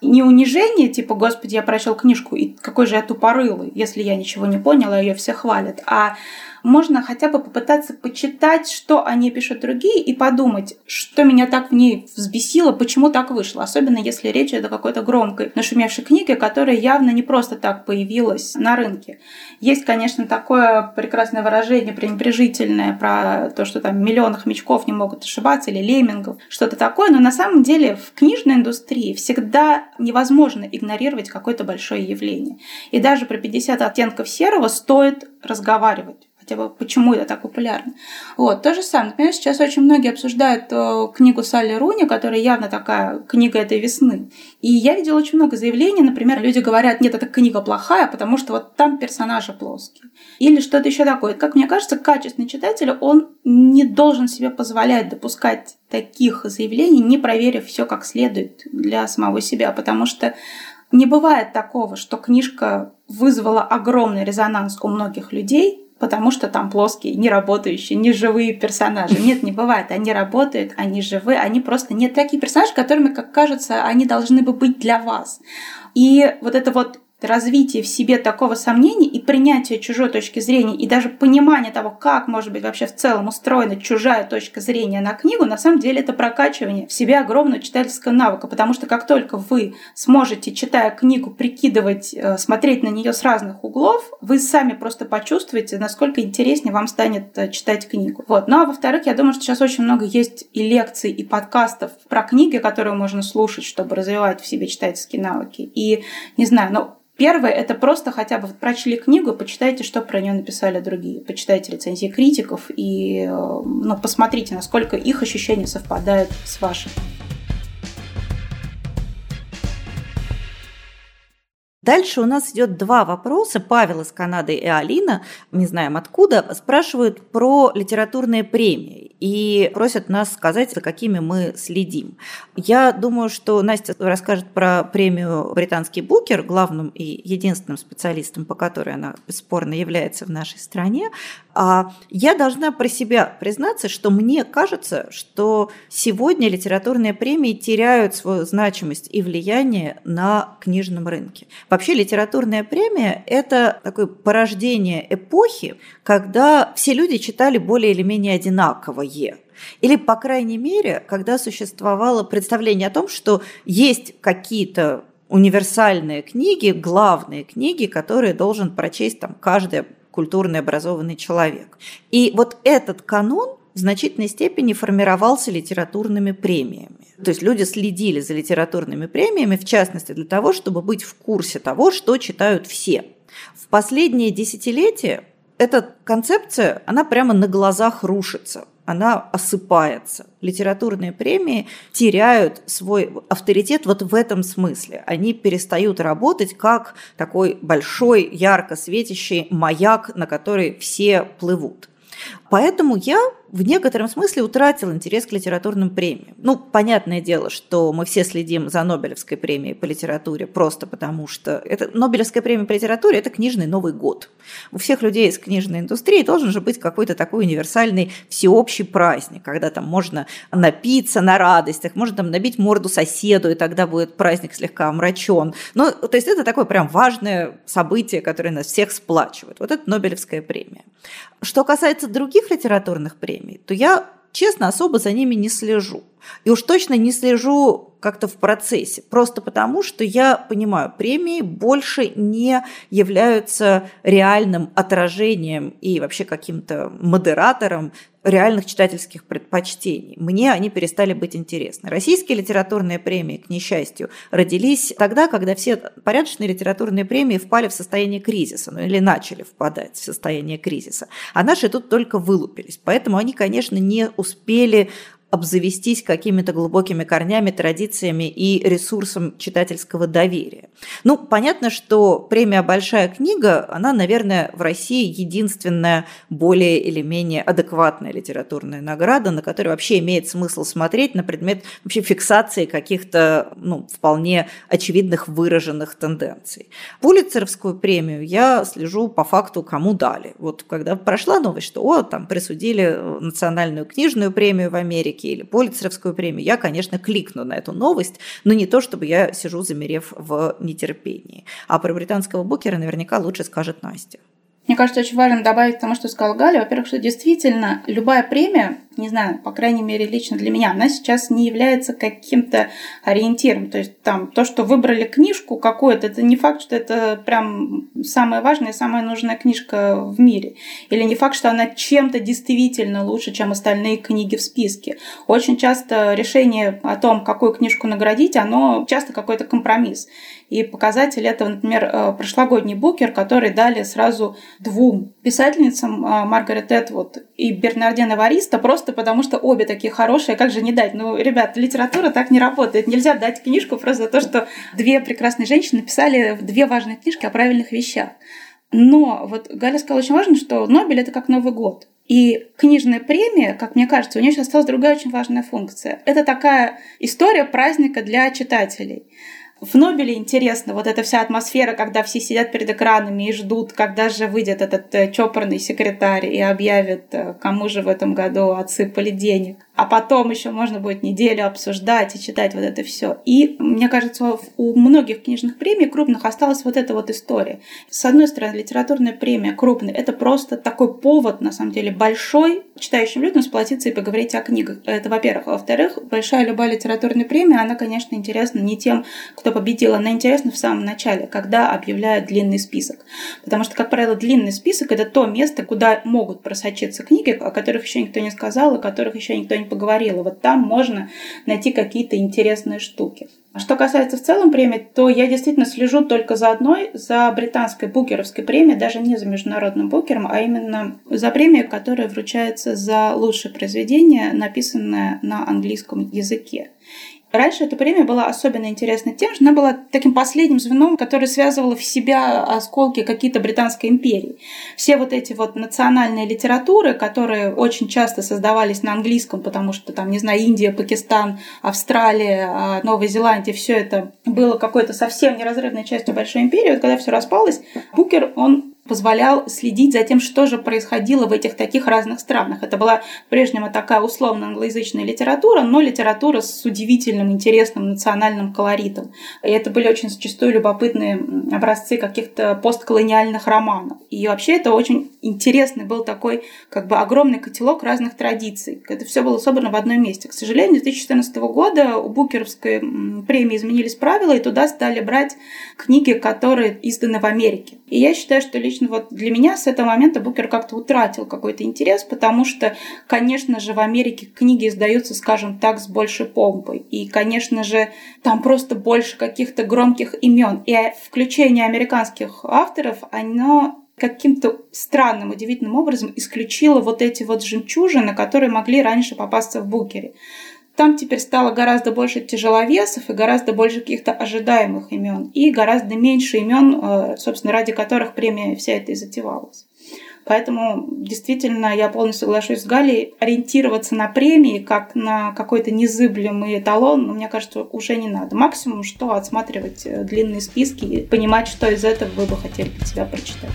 Не унижение, типа, господи, я прочел книжку, и какой же я тупорылый, если я ничего не поняла, ее все хвалят, а можно хотя бы попытаться почитать, что они пишут другие, и подумать, что меня так в ней взбесило, почему так вышло. Особенно если речь идет о какой-то громкой, нашумевшей книге, которая явно не просто так появилась на рынке. Есть, конечно, такое прекрасное выражение пренебрежительное про то, что там миллионы хомячков не могут ошибаться, или леммингов, что-то такое, но на самом деле в книжной индустрии всегда невозможно игнорировать какое-то большое явление. И даже про 50 оттенков серого стоит разговаривать хотя бы почему это так популярно. Вот, то же самое. Например, сейчас очень многие обсуждают э, книгу Салли Руни, которая явно такая книга этой весны. И я видела очень много заявлений, например, люди говорят, нет, эта книга плохая, потому что вот там персонажи плоские. Или что-то еще такое. Как мне кажется, качественный читатель, он не должен себе позволять допускать таких заявлений, не проверив все как следует для самого себя, потому что не бывает такого, что книжка вызвала огромный резонанс у многих людей, потому что там плоские, не работающие, не живые персонажи. Нет, не бывает. Они работают, они живы, они просто нет такие персонажи, которыми, как кажется, они должны бы быть для вас. И вот это вот развитие в себе такого сомнения и принятие чужой точки зрения, и даже понимание того, как может быть вообще в целом устроена чужая точка зрения на книгу, на самом деле это прокачивание в себе огромного читательского навыка, потому что как только вы сможете, читая книгу, прикидывать, э, смотреть на нее с разных углов, вы сами просто почувствуете, насколько интереснее вам станет э, читать книгу. Вот. Ну а во-вторых, я думаю, что сейчас очень много есть и лекций, и подкастов про книги, которые можно слушать, чтобы развивать в себе читательские навыки. И, не знаю, но Первое – это просто хотя бы прочли книгу, почитайте, что про нее написали другие. Почитайте рецензии критиков и э, ну, посмотрите, насколько их ощущения совпадают с вашими. Дальше у нас идет два вопроса. Павел из Канады и Алина, не знаем откуда, спрашивают про литературные премии и просят нас сказать, за какими мы следим. Я думаю, что Настя расскажет про премию «Британский букер», главным и единственным специалистом, по которой она бесспорно является в нашей стране. А я должна про себя признаться, что мне кажется, что сегодня литературные премии теряют свою значимость и влияние на книжном рынке. Вообще литературная премия – это такое порождение эпохи, когда все люди читали более или менее одинаковое. Или, по крайней мере, когда существовало представление о том, что есть какие-то универсальные книги, главные книги, которые должен прочесть там каждый культурно образованный человек. И вот этот канон в значительной степени формировался литературными премиями. То есть люди следили за литературными премиями, в частности, для того, чтобы быть в курсе того, что читают все. В последние десятилетия эта концепция, она прямо на глазах рушится она осыпается. Литературные премии теряют свой авторитет вот в этом смысле. Они перестают работать как такой большой, ярко светящий маяк, на который все плывут. Поэтому я в некотором смысле утратил интерес к литературным премиям. Ну, понятное дело, что мы все следим за Нобелевской премией по литературе просто потому, что это, Нобелевская премия по литературе – это книжный Новый год. У всех людей из книжной индустрии должен же быть какой-то такой универсальный всеобщий праздник, когда там можно напиться на радостях, можно там набить морду соседу, и тогда будет праздник слегка омрачен. Ну, то есть это такое прям важное событие, которое нас всех сплачивает. Вот это Нобелевская премия. Что касается других литературных премий, премий, то я, честно, особо за ними не слежу. И уж точно не слежу как-то в процессе, просто потому что я понимаю, премии больше не являются реальным отражением и вообще каким-то модератором реальных читательских предпочтений. Мне они перестали быть интересны. Российские литературные премии, к несчастью, родились тогда, когда все порядочные литературные премии впали в состояние кризиса, ну или начали впадать в состояние кризиса. А наши тут только вылупились. Поэтому они, конечно, не успели обзавестись какими-то глубокими корнями, традициями и ресурсом читательского доверия. Ну, понятно, что премия «Большая книга», она, наверное, в России единственная более или менее адекватная литературная награда, на которую вообще имеет смысл смотреть на предмет вообще фиксации каких-то ну, вполне очевидных выраженных тенденций. Пулицеровскую премию я слежу по факту, кому дали. Вот когда прошла новость, что о, там присудили национальную книжную премию в Америке, Америки или Полицеровскую премию, я, конечно, кликну на эту новость, но не то, чтобы я сижу, замерев в нетерпении. А про британского букера наверняка лучше скажет Настя. Мне кажется, очень важно добавить к тому, что сказал Галя. Во-первых, что действительно любая премия, не знаю, по крайней мере, лично для меня, она сейчас не является каким-то ориентиром. То есть там то, что выбрали книжку какую-то, это не факт, что это прям самая важная самая нужная книжка в мире. Или не факт, что она чем-то действительно лучше, чем остальные книги в списке. Очень часто решение о том, какую книжку наградить, оно часто какой-то компромисс. И показатель этого, например, э, прошлогодний букер, который дали сразу двум писательницам, а, Маргарет Этвуд и Бернардена Вариста, просто потому что обе такие хорошие, как же не дать? Ну, ребят, литература так не работает. Нельзя дать книжку просто за то, что две прекрасные женщины написали две важные книжки о правильных вещах. Но вот Галя сказала очень важно, что Нобель — это как Новый год. И книжная премия, как мне кажется, у нее сейчас осталась другая очень важная функция. Это такая история праздника для читателей. В Нобеле интересно вот эта вся атмосфера, когда все сидят перед экранами и ждут, когда же выйдет этот э, чопорный секретарь и объявит, э, кому же в этом году отсыпали денег а потом еще можно будет неделю обсуждать и читать вот это все. И мне кажется, у многих книжных премий крупных осталась вот эта вот история. С одной стороны, литературная премия крупная, это просто такой повод, на самом деле, большой читающим людям сплотиться и поговорить о книгах. Это, во-первых. Во-вторых, большая любая литературная премия, она, конечно, интересна не тем, кто победил, она интересна в самом начале, когда объявляют длинный список. Потому что, как правило, длинный список — это то место, куда могут просочиться книги, о которых еще никто не сказал, о которых еще никто не поговорила. Вот там можно найти какие-то интересные штуки. А что касается в целом премии, то я действительно слежу только за одной, за британской букеровской премией, даже не за международным букером, а именно за премию, которая вручается за лучшее произведение, написанное на английском языке. Раньше эта премия была особенно интересна тем, что она была таким последним звеном, которое связывало в себя осколки какие-то британской империи. Все вот эти вот национальные литературы, которые очень часто создавались на английском, потому что там, не знаю, Индия, Пакистан, Австралия, а, Новая Зеландия, все это было какой-то совсем неразрывной частью большой империи. Вот когда все распалось, Букер, он позволял следить за тем, что же происходило в этих таких разных странах. Это была прежнему такая условно англоязычная литература, но литература с удивительным, интересным национальным колоритом. И это были очень зачастую любопытные образцы каких-то постколониальных романов. И вообще это очень интересный был такой как бы огромный котелок разных традиций. Это все было собрано в одном месте. К сожалению, с 2014 года у Букеровской премии изменились правила, и туда стали брать книги, которые изданы в Америке. И я считаю, что лично лично вот для меня с этого момента Букер как-то утратил какой-то интерес, потому что, конечно же, в Америке книги издаются, скажем так, с большей помпой. И, конечно же, там просто больше каких-то громких имен. И включение американских авторов, оно каким-то странным, удивительным образом исключило вот эти вот жемчужины, которые могли раньше попасться в Букере. Там теперь стало гораздо больше тяжеловесов и гораздо больше каких-то ожидаемых имен, и гораздо меньше имен, э, собственно, ради которых премия вся эта и затевалась. Поэтому действительно я полностью соглашусь с Галей. Ориентироваться на премии как на какой-то незыблемый эталон, ну, мне кажется, уже не надо. Максимум, что отсматривать э, длинные списки и понимать, что из этого вы бы хотели для себя прочитать.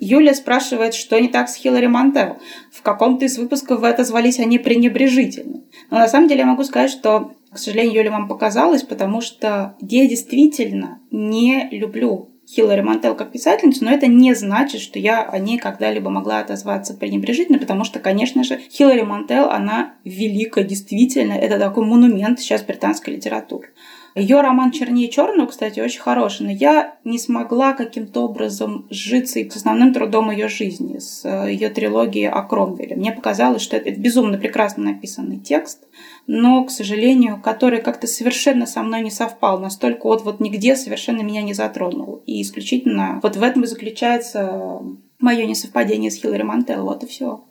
Юля спрашивает, что не так с Хиллари Мантел. В каком-то из выпусков вы отозвались они пренебрежительно. Но на самом деле я могу сказать, что, к сожалению, Юля вам показалось, потому что я действительно не люблю Хиллари Мантел как писательницу, но это не значит, что я о ней когда-либо могла отозваться пренебрежительно, потому что, конечно же, Хиллари Мантел, она великая, действительно, это такой монумент сейчас британской литературы. Ее роман «Чернее черного», кстати, очень хороший, но я не смогла каким-то образом сжиться с основным трудом ее жизни, с э, ее трилогией о Кромвеле. Мне показалось, что это безумно прекрасно написанный текст, но, к сожалению, который как-то совершенно со мной не совпал, настолько вот, вот нигде совершенно меня не затронул. И исключительно вот в этом и заключается мое несовпадение с Хиллари Мантел. Вот и все.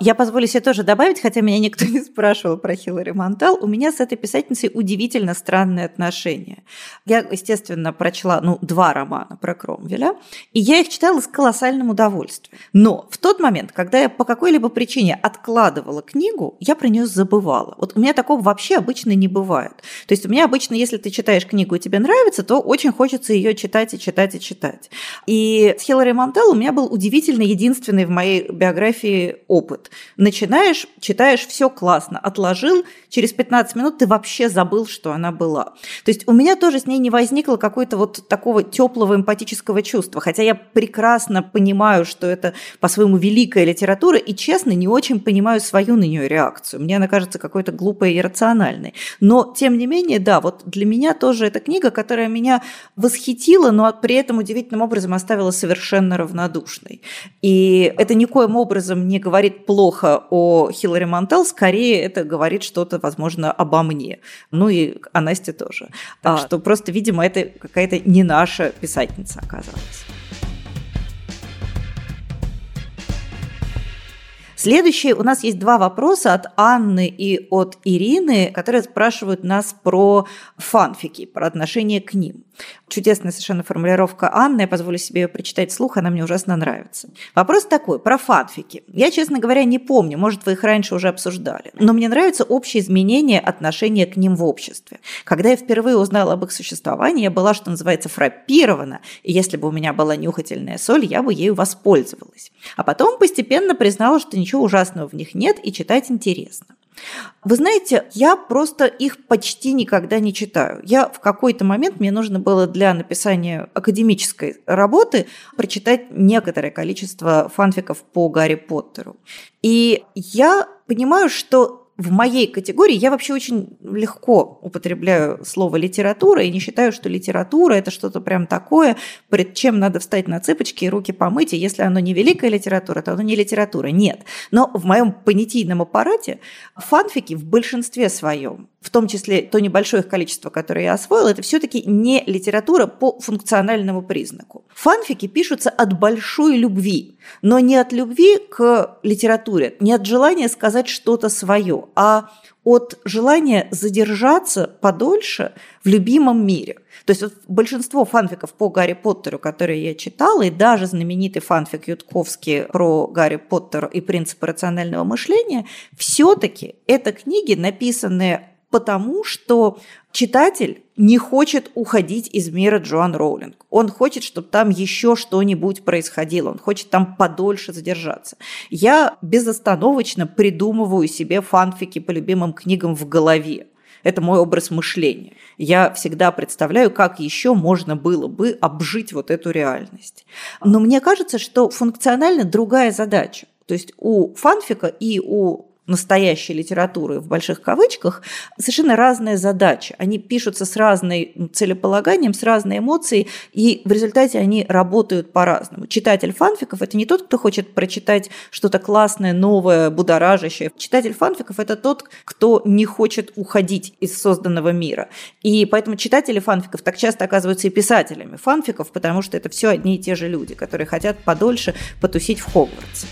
Я позволю себе тоже добавить, хотя меня никто *laughs* не спрашивал про Хиллари Мантел, у меня с этой писательницей удивительно странные отношения. Я, естественно, прочла ну, два романа про Кромвеля, и я их читала с колоссальным удовольствием. Но в тот момент, когда я по какой-либо причине откладывала книгу, я про нее забывала. Вот у меня такого вообще обычно не бывает. То есть у меня обычно, если ты читаешь книгу и тебе нравится, то очень хочется ее читать и читать и читать. И с Хиллари Мантел у меня был удивительно единственный в моей биографии опыт начинаешь, читаешь, все классно, отложил, через 15 минут ты вообще забыл, что она была. То есть у меня тоже с ней не возникло какой-то вот такого теплого эмпатического чувства, хотя я прекрасно понимаю, что это по-своему великая литература, и честно, не очень понимаю свою на нее реакцию. Мне она кажется какой-то глупой и иррациональной. Но, тем не менее, да, вот для меня тоже эта книга, которая меня восхитила, но при этом удивительным образом оставила совершенно равнодушной. И это никоим образом не говорит плохо о Хиллари Мантел, скорее это говорит что-то, возможно, обо мне. Ну и о Насте тоже. Так а, что просто, видимо, это какая-то не наша писательница оказалась. Следующие у нас есть два вопроса от Анны и от Ирины, которые спрашивают нас про фанфики, про отношение к ним. Чудесная совершенно формулировка Анны, я позволю себе ее прочитать вслух, она мне ужасно нравится. Вопрос такой, про фанфики. Я, честно говоря, не помню, может, вы их раньше уже обсуждали, но мне нравится общее изменение отношения к ним в обществе. Когда я впервые узнала об их существовании, я была, что называется, фраппирована, и если бы у меня была нюхательная соль, я бы ею воспользовалась. А потом постепенно признала, что ничего ужасного в них нет, и читать интересно. Вы знаете, я просто их почти никогда не читаю. Я в какой-то момент, мне нужно было для написания академической работы прочитать некоторое количество фанфиков по Гарри Поттеру. И я понимаю, что в моей категории я вообще очень легко употребляю слово литература и не считаю, что литература это что-то прям такое, перед чем надо встать на цыпочки и руки помыть, и если оно не великая литература, то оно не литература. Нет. Но в моем понятийном аппарате фанфики в большинстве своем в том числе то небольшое их количество, которое я освоила, это все-таки не литература по функциональному признаку. Фанфики пишутся от большой любви, но не от любви к литературе, не от желания сказать что-то свое, а от желания задержаться подольше в любимом мире. То есть вот большинство фанфиков по Гарри Поттеру, которые я читала, и даже знаменитый фанфик Ютковский про Гарри Поттера и принципы рационального мышления, все-таки это книги, написанные потому что читатель не хочет уходить из мира Джоан Роулинг. Он хочет, чтобы там еще что-нибудь происходило, он хочет там подольше задержаться. Я безостановочно придумываю себе фанфики по любимым книгам в голове. Это мой образ мышления. Я всегда представляю, как еще можно было бы обжить вот эту реальность. Но мне кажется, что функционально другая задача. То есть у фанфика и у настоящей литературы в больших кавычках, совершенно разная задача. Они пишутся с разной целеполаганием, с разной эмоцией, и в результате они работают по-разному. Читатель фанфиков – это не тот, кто хочет прочитать что-то классное, новое, будоражащее. Читатель фанфиков – это тот, кто не хочет уходить из созданного мира. И поэтому читатели фанфиков так часто оказываются и писателями фанфиков, потому что это все одни и те же люди, которые хотят подольше потусить в Хогвартсе.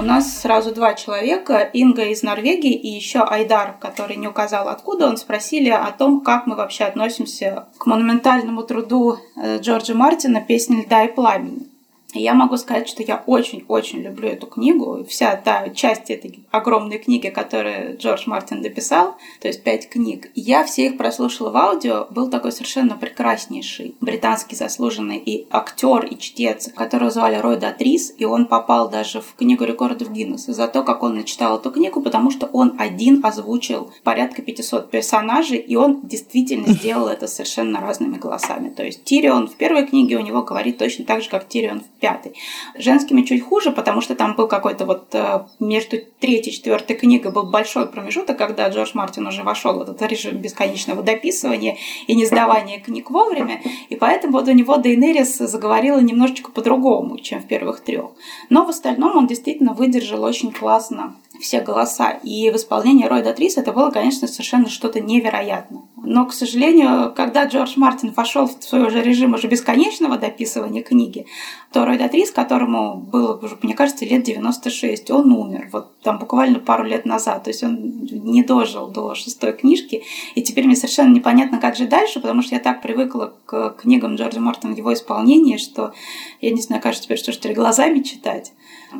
У нас сразу два человека, Инга из Норвегии и еще Айдар, который не указал откуда, он спросили о том, как мы вообще относимся к монументальному труду э, Джорджа Мартина «Песня льда и пламени». Я могу сказать, что я очень-очень люблю эту книгу. Вся та часть этой огромной книги, которую Джордж Мартин дописал, то есть пять книг, я все их прослушала в аудио. Был такой совершенно прекраснейший британский заслуженный и актер, и чтец, которого звали Рой Датрис, и он попал даже в книгу рекордов Гиннесса за то, как он начитал эту книгу, потому что он один озвучил порядка 500 персонажей, и он действительно *laughs* сделал это совершенно разными голосами. То есть Тирион в первой книге у него говорит точно так же, как Тирион в пятый. Женскими чуть хуже, потому что там был какой-то вот э, между третьей и четвертой книгой был большой промежуток, когда Джордж Мартин уже вошел в этот режим бесконечного дописывания и не сдавания книг вовремя, и поэтому вот у него Дейнерис заговорила немножечко по-другому, чем в первых трех. Но в остальном он действительно выдержал очень классно все голоса. И в исполнении Рой Датрис это было, конечно, совершенно что-то невероятное. Но, к сожалению, когда Джордж Мартин вошел в свой уже режим уже бесконечного дописывания книги, то Рой Датрис, которому было уже, мне кажется, лет 96, он умер. Вот там буквально пару лет назад. То есть он не дожил до шестой книжки. И теперь мне совершенно непонятно, как же дальше, потому что я так привыкла к книгам Джорджа Мартина в его исполнении, что я не знаю, кажется, теперь что, что ли, глазами читать.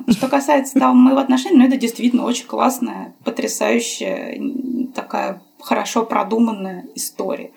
Что касается там моего отношения, ну это действительно очень классная, потрясающая, такая хорошо продуманная история.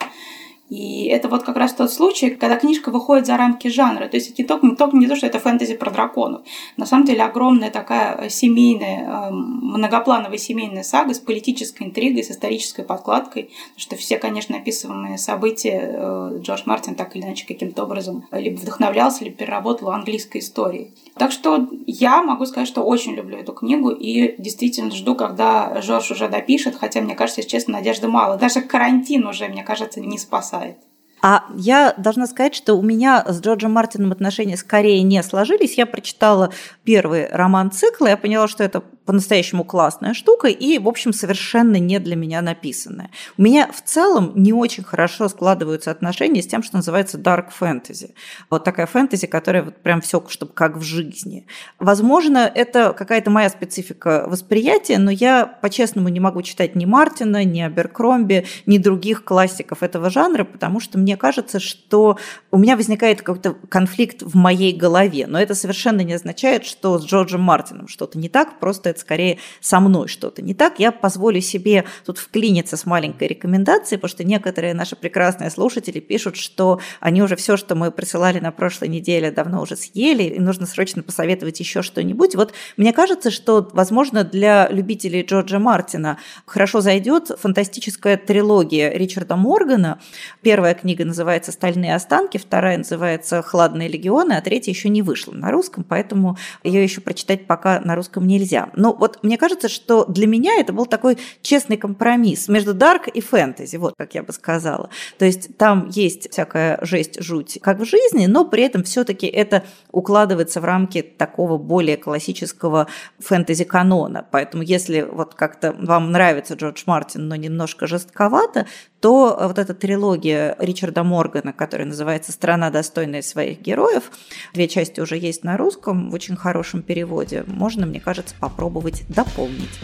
И это вот как раз тот случай, когда книжка выходит за рамки жанра. То есть это не только, только не то, что это фэнтези про драконов. На самом деле огромная такая семейная, эм, многоплановая семейная сага с политической интригой, с исторической подкладкой. Что все, конечно, описываемые события э, Джордж Мартин так или иначе каким-то образом либо вдохновлялся, либо переработал английской истории. Так что я могу сказать, что очень люблю эту книгу и действительно жду, когда Жорж уже допишет, хотя, мне кажется, если честно, надежды мало. Даже карантин уже, мне кажется, не спасает. А я должна сказать, что у меня с Джорджем Мартином отношения скорее не сложились. Я прочитала первый роман цикла, я поняла, что это по-настоящему классная штука и, в общем, совершенно не для меня написанная. У меня в целом не очень хорошо складываются отношения с тем, что называется dark fantasy. Вот такая фэнтези, которая вот прям все, чтобы как в жизни. Возможно, это какая-то моя специфика восприятия, но я по-честному не могу читать ни Мартина, ни Аберкромби, ни других классиков этого жанра, потому что мне кажется, что у меня возникает какой-то конфликт в моей голове. Но это совершенно не означает, что с Джорджем Мартином что-то не так, просто это скорее со мной что-то не так. Я позволю себе тут вклиниться с маленькой рекомендацией, потому что некоторые наши прекрасные слушатели пишут, что они уже все, что мы присылали на прошлой неделе, давно уже съели, и нужно срочно посоветовать еще что-нибудь. Вот мне кажется, что, возможно, для любителей Джорджа Мартина хорошо зайдет фантастическая трилогия Ричарда Моргана. Первая книга называется «Стальные останки», вторая называется «Хладные легионы», а третья еще не вышла на русском, поэтому ее еще прочитать пока на русском нельзя. Но вот мне кажется, что для меня это был такой честный компромисс между дарк и фэнтези, вот как я бы сказала. То есть там есть всякая жесть, жуть, как в жизни, но при этом все-таки это укладывается в рамки такого более классического фэнтези-канона. Поэтому если вот как-то вам нравится Джордж Мартин, но немножко жестковато, то вот эта трилогия Ричарда Моргана, которая называется «Страна, достойная своих героев», две части уже есть на русском в очень хорошем переводе. Можно, мне кажется, попробовать дополнить.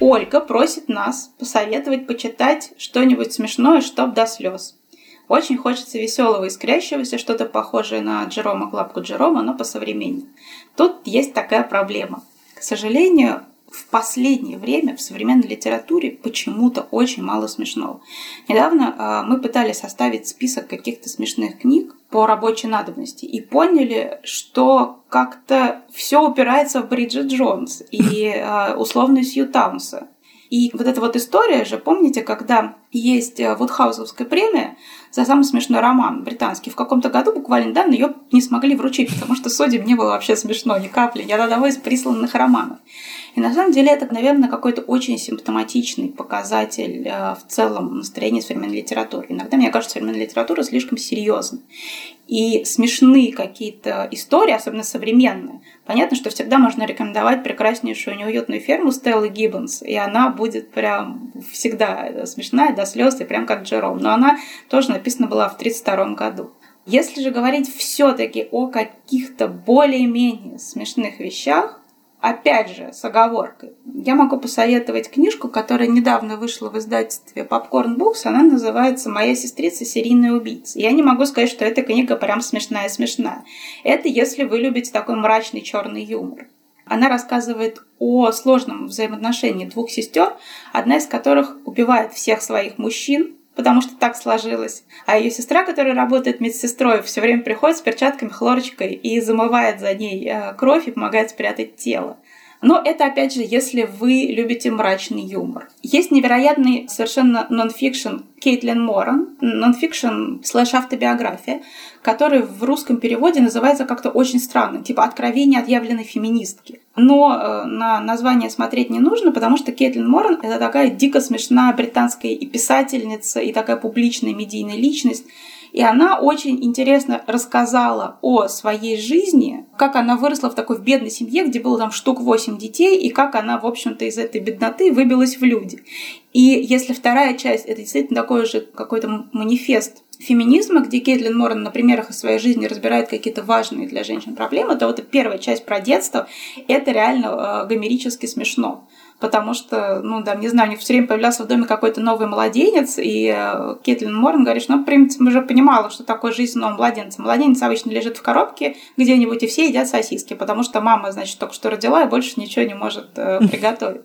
Ольга просит нас посоветовать почитать что-нибудь смешное, чтоб до слез. Очень хочется веселого, искрящегося, что-то похожее на Джерома, клапку Джерома, но по современнее. Тут есть такая проблема. К сожалению, в последнее время в современной литературе почему-то очень мало смешного. Недавно э, мы пытались составить список каких-то смешных книг по рабочей надобности и поняли, что как-то все упирается в Бриджит Джонс и э, условную Сью Таунса. И вот эта вот история же, помните, когда есть э, Вудхаусовская премия за самый смешной роман британский. В каком-то году буквально недавно ее не смогли вручить, потому что судьям не было вообще смешно ни капли, ни одного из присланных романов. И на самом деле это, наверное, какой-то очень симптоматичный показатель э, в целом настроения современной литературы. Иногда мне кажется, современная литература слишком серьезна. И смешные какие-то истории, особенно современные, понятно, что всегда можно рекомендовать прекраснейшую неуютную ферму Стеллы Гиббонс, и она будет прям всегда смешная до слез, и прям как Джером. Но она тоже написана была в 1932 году. Если же говорить все-таки о каких-то более-менее смешных вещах, Опять же, с оговоркой. Я могу посоветовать книжку, которая недавно вышла в издательстве Popcorn Books. Она называется «Моя сестрица серийная убийца». Я не могу сказать, что эта книга прям смешная-смешная. Это если вы любите такой мрачный черный юмор. Она рассказывает о сложном взаимоотношении двух сестер, одна из которых убивает всех своих мужчин, потому что так сложилось. А ее сестра, которая работает медсестрой, все время приходит с перчатками, хлорочкой и замывает за ней э, кровь и помогает спрятать тело. Но это, опять же, если вы любите мрачный юмор. Есть невероятный совершенно нонфикшн Кейтлин Моран, нонфикшн слэш автобиография, который в русском переводе называется как-то очень странно, типа «Откровение отъявленной феминистки». Но э, на название смотреть не нужно, потому что Кейтлин Моран — это такая дико смешная британская и писательница, и такая публичная медийная личность, и она очень интересно рассказала о своей жизни, как она выросла в такой бедной семье, где было там штук 8 детей, и как она, в общем-то, из этой бедноты выбилась в люди. И если вторая часть, это действительно такой же какой-то манифест феминизма, где Кейтлин Моррен на примерах из своей жизни разбирает какие-то важные для женщин проблемы, то вот первая часть про детство, это реально э, гомерически смешно потому что, ну, да, не знаю, у них все время появлялся в доме какой-то новый младенец, и э, Кетлин Морн говорит, ну, в принципе, мы уже понимала, что такое жизнь нового младенца. Младенец обычно лежит в коробке где-нибудь, и все едят сосиски, потому что мама, значит, только что родила и больше ничего не может э, приготовить.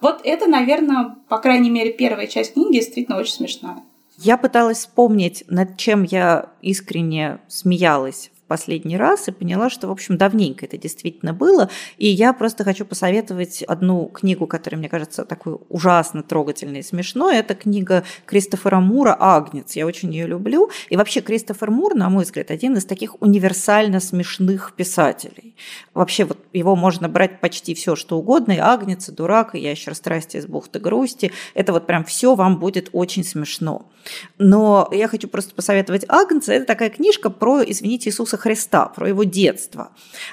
Вот это, наверное, по крайней мере, первая часть книги действительно очень смешная. Я пыталась вспомнить, над чем я искренне смеялась последний раз и поняла, что, в общем, давненько это действительно было. И я просто хочу посоветовать одну книгу, которая, мне кажется, такой ужасно трогательной и смешной. Это книга Кристофера Мура «Агнец». Я очень ее люблю. И вообще Кристофер Мур, на мой взгляд, один из таких универсально смешных писателей. Вообще вот его можно брать почти все, что угодно. И «Агнец», и «Дурак», и «Ящер страсти из бухты грусти». Это вот прям все вам будет очень смешно. Но я хочу просто посоветовать «Агнца». Это такая книжка про, извините, Иисуса Христа, про его детство.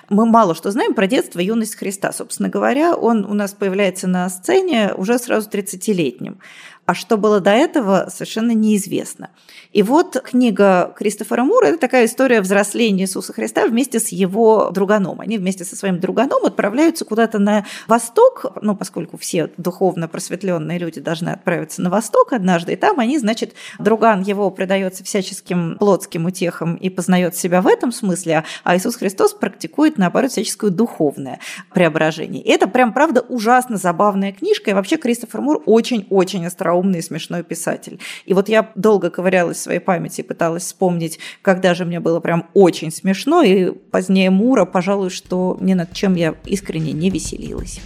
Мы мало что знаем про детство юность Христа. Собственно говоря, он у нас появляется на сцене уже сразу 30-летним. А что было до этого, совершенно неизвестно. И вот книга Кристофера Мура – это такая история взросления Иисуса Христа вместе с его друганом. Они вместе со своим друганом отправляются куда-то на восток, ну, поскольку все духовно просветленные люди должны отправиться на восток однажды, и там они, значит, друган его предается всяческим плотским утехам и познает себя в этом смысле, а Иисус Христос практикует, наоборот, всяческое духовное преображение. И это прям, правда, ужасно забавная книжка, и вообще Кристофер Мур очень-очень остроумный и смешной писатель. И вот я долго ковырялась своей памяти, пыталась вспомнить, когда же мне было прям очень смешно, и позднее Мура, пожалуй, что ни над чем я искренне не веселилась.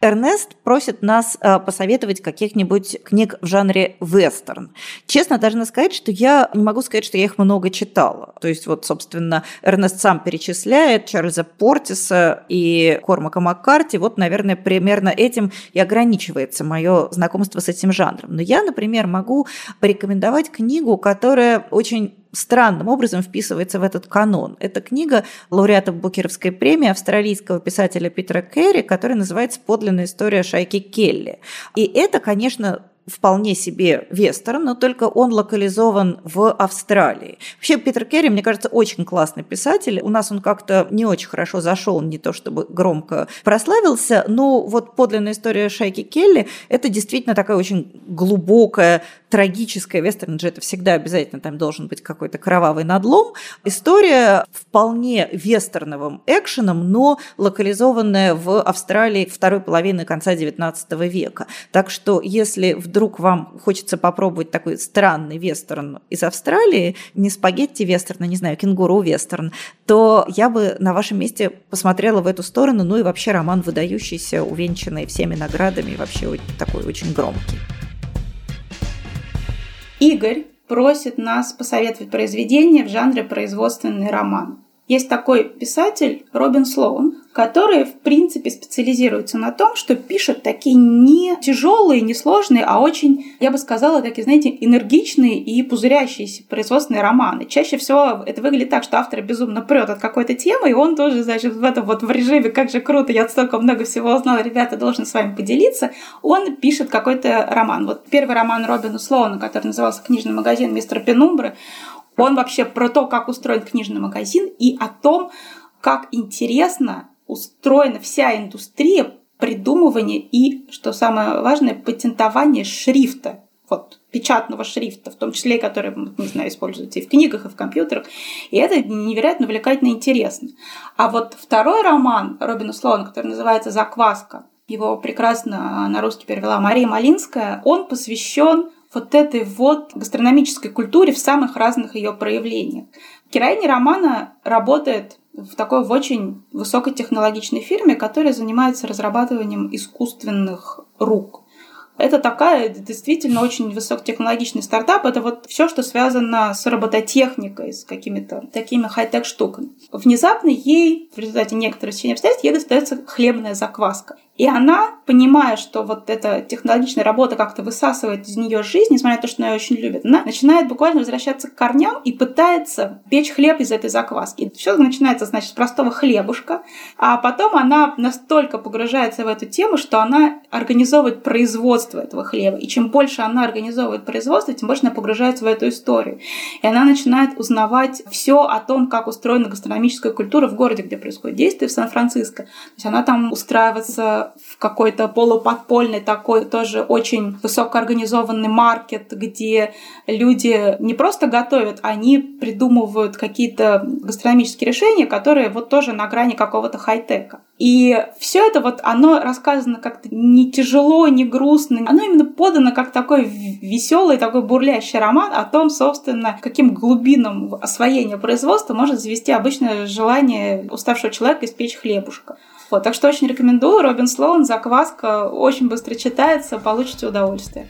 Эрнест просит нас э, посоветовать каких-нибудь книг в жанре вестерн. Честно, должна сказать, что я не могу сказать, что я их много читала. То есть вот, собственно, Эрнест сам перечисляет Чарльза Портиса и Кормака Маккарти. Вот, наверное, примерно этим и ограничивается мое знакомство с этим жанром. Но я, например, могу порекомендовать книгу, которая очень странным образом вписывается в этот канон. Это книга лауреата Букеровской премии австралийского писателя Питера Керри, которая называется «Подлинная история шайки Келли». И это, конечно, вполне себе вестерн, но только он локализован в Австралии. Вообще Питер Керри, мне кажется, очень классный писатель. У нас он как-то не очень хорошо зашел, не то чтобы громко прославился, но вот подлинная история Шайки Келли – это действительно такая очень глубокая, трагическая вестерн же это всегда обязательно там должен быть какой-то кровавый надлом. История вполне вестерновым экшеном, но локализованная в Австралии второй половины конца XIX века. Так что если вдруг вам хочется попробовать такой странный вестерн из Австралии, не спагетти вестерн, а, не знаю, кенгуру вестерн, то я бы на вашем месте посмотрела в эту сторону, ну и вообще роман выдающийся, увенчанный всеми наградами, вообще такой очень громкий. Игорь просит нас посоветовать произведение в жанре производственный роман. Есть такой писатель Робин Слоун, который, в принципе, специализируется на том, что пишет такие не тяжелые, не сложные, а очень, я бы сказала, такие, знаете, энергичные и пузырящиеся производственные романы. Чаще всего это выглядит так, что автор безумно прет от какой-то темы, и он тоже, значит, в этом вот в режиме «как же круто, я столько много всего узнал, ребята, должен с вами поделиться», он пишет какой-то роман. Вот первый роман Робина Слоуна, который назывался «Книжный магазин мистера Пенумбры», он вообще про то, как устроен книжный магазин и о том, как интересно устроена вся индустрия придумывания и, что самое важное, патентования шрифта. Вот, печатного шрифта, в том числе, который, не знаю, используется и в книгах, и в компьютерах. И это невероятно увлекательно и интересно. А вот второй роман Робина Слоуна, который называется «Закваска», его прекрасно на русский перевела Мария Малинская, он посвящен вот этой вот гастрономической культуре в самых разных ее проявлениях. Героиня романа работает в такой в очень высокотехнологичной фирме, которая занимается разрабатыванием искусственных рук. Это такая действительно очень высокотехнологичный стартап. Это вот все, что связано с робототехникой, с какими-то такими хай-тек штуками. Внезапно ей, в результате некоторых сечения обстоятельств, ей достается хлебная закваска. И она, понимая, что вот эта технологичная работа как-то высасывает из нее жизнь, несмотря на то, что она ее очень любит, она начинает буквально возвращаться к корням и пытается печь хлеб из этой закваски. Все начинается, значит, с простого хлебушка, а потом она настолько погружается в эту тему, что она организовывает производство этого хлеба. И чем больше она организовывает производство, тем больше она погружается в эту историю. И она начинает узнавать все о том, как устроена гастрономическая культура в городе, где происходит действие, в Сан-Франциско. То есть она там устраивается в какой-то полуподпольный такой тоже очень высокоорганизованный маркет, где люди не просто готовят, они придумывают какие-то гастрономические решения, которые вот тоже на грани какого-то хай-тека. И все это вот, оно рассказано как-то не тяжело, не грустно. Оно именно подано как такой веселый, такой бурлящий роман о том, собственно, каким глубинам освоения производства может завести обычное желание уставшего человека испечь хлебушка. Вот, так что очень рекомендую. Робин Слоун, закваска, очень быстро читается, получите удовольствие.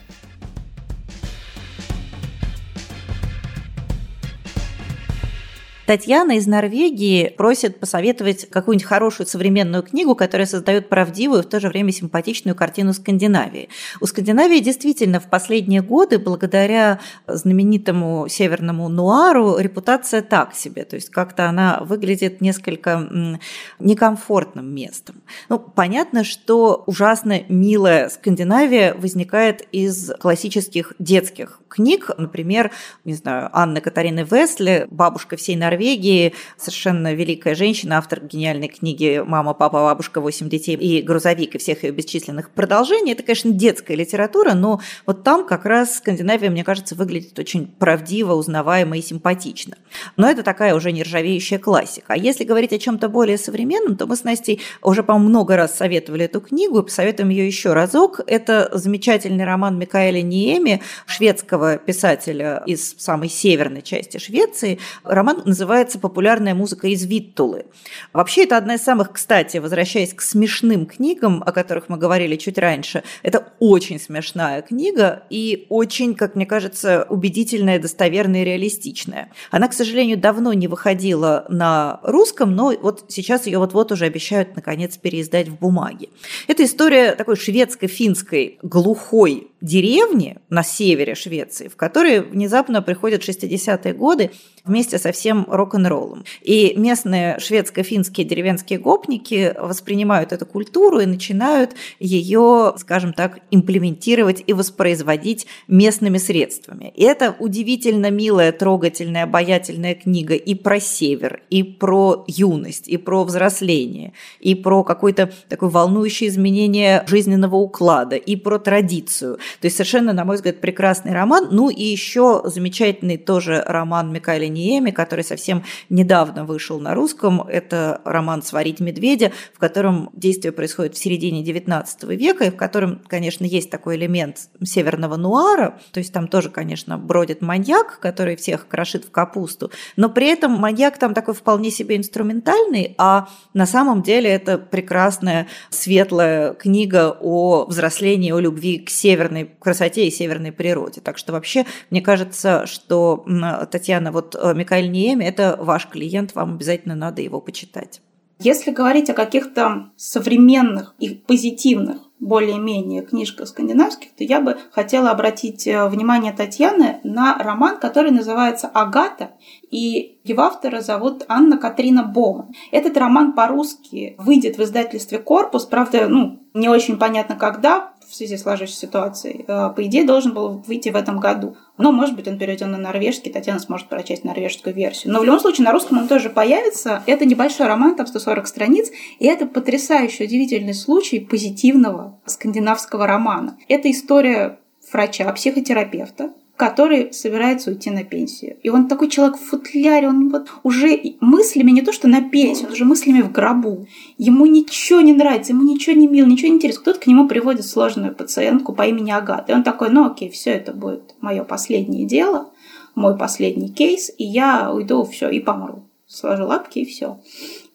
Татьяна из Норвегии просит посоветовать какую-нибудь хорошую современную книгу, которая создает правдивую, в то же время симпатичную картину Скандинавии. У Скандинавии действительно в последние годы, благодаря знаменитому северному нуару, репутация так себе. То есть как-то она выглядит несколько некомфортным местом. Ну, понятно, что ужасно милая Скандинавия возникает из классических детских книг. Например, не знаю, Анны Катарины Весли «Бабушка всей Норвегии», совершенно великая женщина, автор гениальной книги «Мама, папа, бабушка, восемь детей» и «Грузовик» и всех ее бесчисленных продолжений. Это, конечно, детская литература, но вот там как раз Скандинавия, мне кажется, выглядит очень правдиво, узнаваемо и симпатично. Но это такая уже нержавеющая классика. А если говорить о чем-то более современном, то мы с Настей уже, по-моему, много раз советовали эту книгу, посоветуем ее еще разок. Это замечательный роман Микаэля Ниеми, шведского шведского писателя из самой северной части Швеции. Роман называется «Популярная музыка из Виттулы». Вообще, это одна из самых, кстати, возвращаясь к смешным книгам, о которых мы говорили чуть раньше, это очень смешная книга и очень, как мне кажется, убедительная, достоверная и реалистичная. Она, к сожалению, давно не выходила на русском, но вот сейчас ее вот-вот уже обещают, наконец, переиздать в бумаге. Это история такой шведско-финской глухой деревни на севере Швеции, в которые внезапно приходят 60-е годы вместе со всем рок-н-роллом. И местные шведско-финские деревенские гопники воспринимают эту культуру и начинают ее, скажем так, имплементировать и воспроизводить местными средствами. И это удивительно милая, трогательная, обаятельная книга и про север, и про юность, и про взросление, и про какое-то такое волнующее изменение жизненного уклада, и про традицию. То есть совершенно, на мой взгляд, прекрасный роман. Ну и еще замечательный тоже роман Микаэля Ниеми, который совсем недавно вышел на русском. Это роман «Сварить медведя», в котором действие происходит в середине XIX века, и в котором, конечно, есть такой элемент северного нуара, то есть там тоже, конечно, бродит маньяк, который всех крошит в капусту, но при этом маньяк там такой вполне себе инструментальный, а на самом деле это прекрасная светлая книга о взрослении, о любви к северной красоте и северной природе. Так что вообще, мне кажется, что Татьяна, вот э, Микаэль Ниеми – это ваш клиент, вам обязательно надо его почитать. Если говорить о каких-то современных и позитивных более-менее книжках скандинавских, то я бы хотела обратить э, внимание Татьяны на роман, который называется «Агата», и его автора зовут Анна Катрина Боман. Этот роман по-русски выйдет в издательстве «Корпус», правда, ну, не очень понятно когда, в связи с сложившейся ситуацией, э, по идее, должен был выйти в этом году. Но, может быть, он переведен на норвежский, Татьяна сможет прочесть норвежскую версию. Но в любом случае на русском он тоже появится. Это небольшой роман, там 140 страниц, и это потрясающий, удивительный случай позитивного скандинавского романа. Это история врача, психотерапевта, который собирается уйти на пенсию. И он такой человек в футляре, он вот уже мыслями не то, что на пенсию, он уже мыслями в гробу. Ему ничего не нравится, ему ничего не мило, ничего не интересно. Кто-то к нему приводит сложную пациентку по имени Агата. И он такой, ну окей, все это будет мое последнее дело, мой последний кейс, и я уйду, все, и помру. Сложу лапки и все.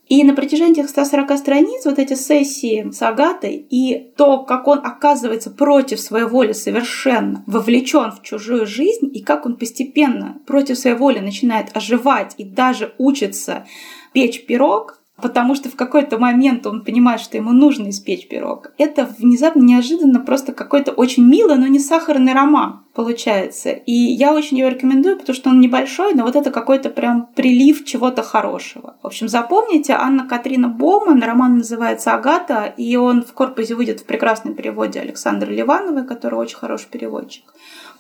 И на протяжении этих 140 страниц вот эти сессии с Агатой и то, как он оказывается против своей воли совершенно вовлечен в чужую жизнь, и как он постепенно против своей воли начинает оживать и даже учится печь пирог, потому что в какой-то момент он понимает, что ему нужно испечь пирог. Это внезапно, неожиданно просто какой-то очень милый, но не сахарный роман получается. И я очень его рекомендую, потому что он небольшой, но вот это какой-то прям прилив чего-то хорошего. В общем, запомните, Анна Катрина Боман, роман называется «Агата», и он в корпусе выйдет в прекрасном переводе Александры Ливановой, который очень хороший переводчик.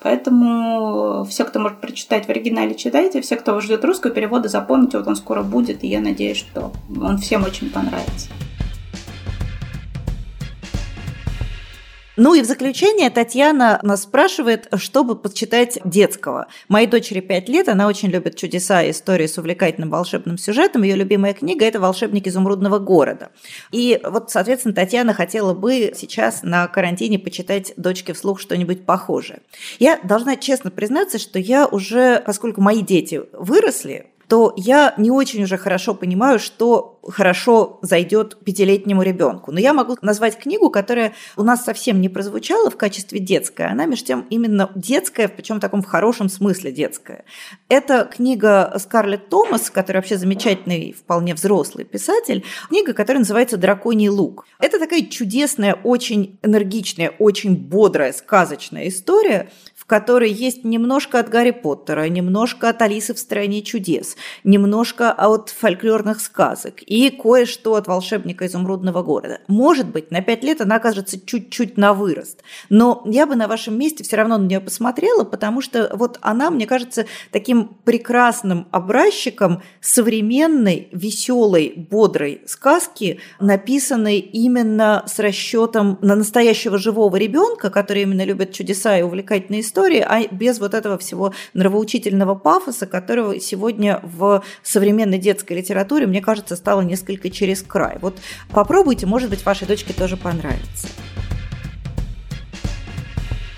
Поэтому все, кто может прочитать в оригинале, читайте. Все, кто ждет русского перевода, запомните, вот он скоро будет, и я надеюсь, что он всем очень понравится. Ну и в заключение Татьяна нас спрашивает, чтобы почитать детского. Моей дочери 5 лет, она очень любит чудеса и истории с увлекательным волшебным сюжетом. Ее любимая книга – это «Волшебник изумрудного города». И вот, соответственно, Татьяна хотела бы сейчас на карантине почитать дочке вслух что-нибудь похожее. Я должна честно признаться, что я уже, поскольку мои дети выросли, то я не очень уже хорошо понимаю, что хорошо зайдет пятилетнему ребенку. Но я могу назвать книгу, которая у нас совсем не прозвучала в качестве детская. Она, между тем, именно детская, причем в таком в хорошем смысле детская. Это книга Скарлетт Томас, которая вообще замечательный, вполне взрослый писатель. Книга, которая называется «Драконий лук». Это такая чудесная, очень энергичная, очень бодрая, сказочная история, в которой есть немножко от Гарри Поттера, немножко от Алисы в «Стране чудес», немножко от фольклорных сказок и кое-что от «Волшебника изумрудного города». Может быть, на пять лет она окажется чуть-чуть на вырост, но я бы на вашем месте все равно на нее посмотрела, потому что вот она, мне кажется, таким прекрасным образчиком современной, веселой, бодрой сказки, написанной именно с расчетом на настоящего живого ребенка, который именно любит чудеса и увлекательные истории, истории, а без вот этого всего нравоучительного пафоса, которого сегодня в современной детской литературе, мне кажется, стало несколько через край. Вот попробуйте, может быть, вашей дочке тоже понравится.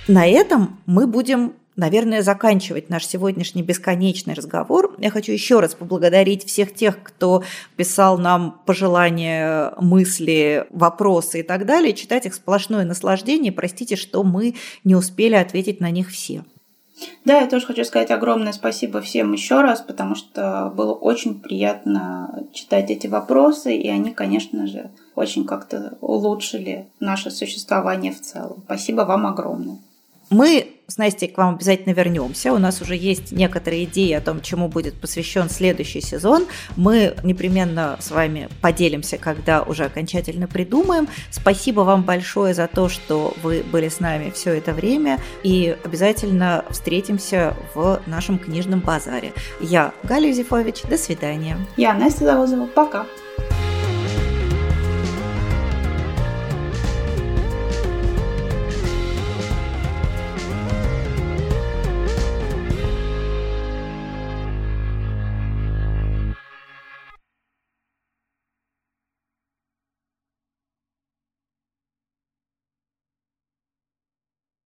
На этом мы будем наверное, заканчивать наш сегодняшний бесконечный разговор. Я хочу еще раз поблагодарить всех тех, кто писал нам пожелания, мысли, вопросы и так далее. Читать их сплошное наслаждение. Простите, что мы не успели ответить на них все. Да, я тоже хочу сказать огромное спасибо всем еще раз, потому что было очень приятно читать эти вопросы, и они, конечно же, очень как-то улучшили наше существование в целом. Спасибо вам огромное. Мы с Настей к вам обязательно вернемся. У нас уже есть некоторые идеи о том, чему будет посвящен следующий сезон. Мы непременно с вами поделимся, когда уже окончательно придумаем. Спасибо вам большое за то, что вы были с нами все это время. И обязательно встретимся в нашем книжном базаре. Я Галя Юзефович. До свидания. Я Настя Завозова. Пока.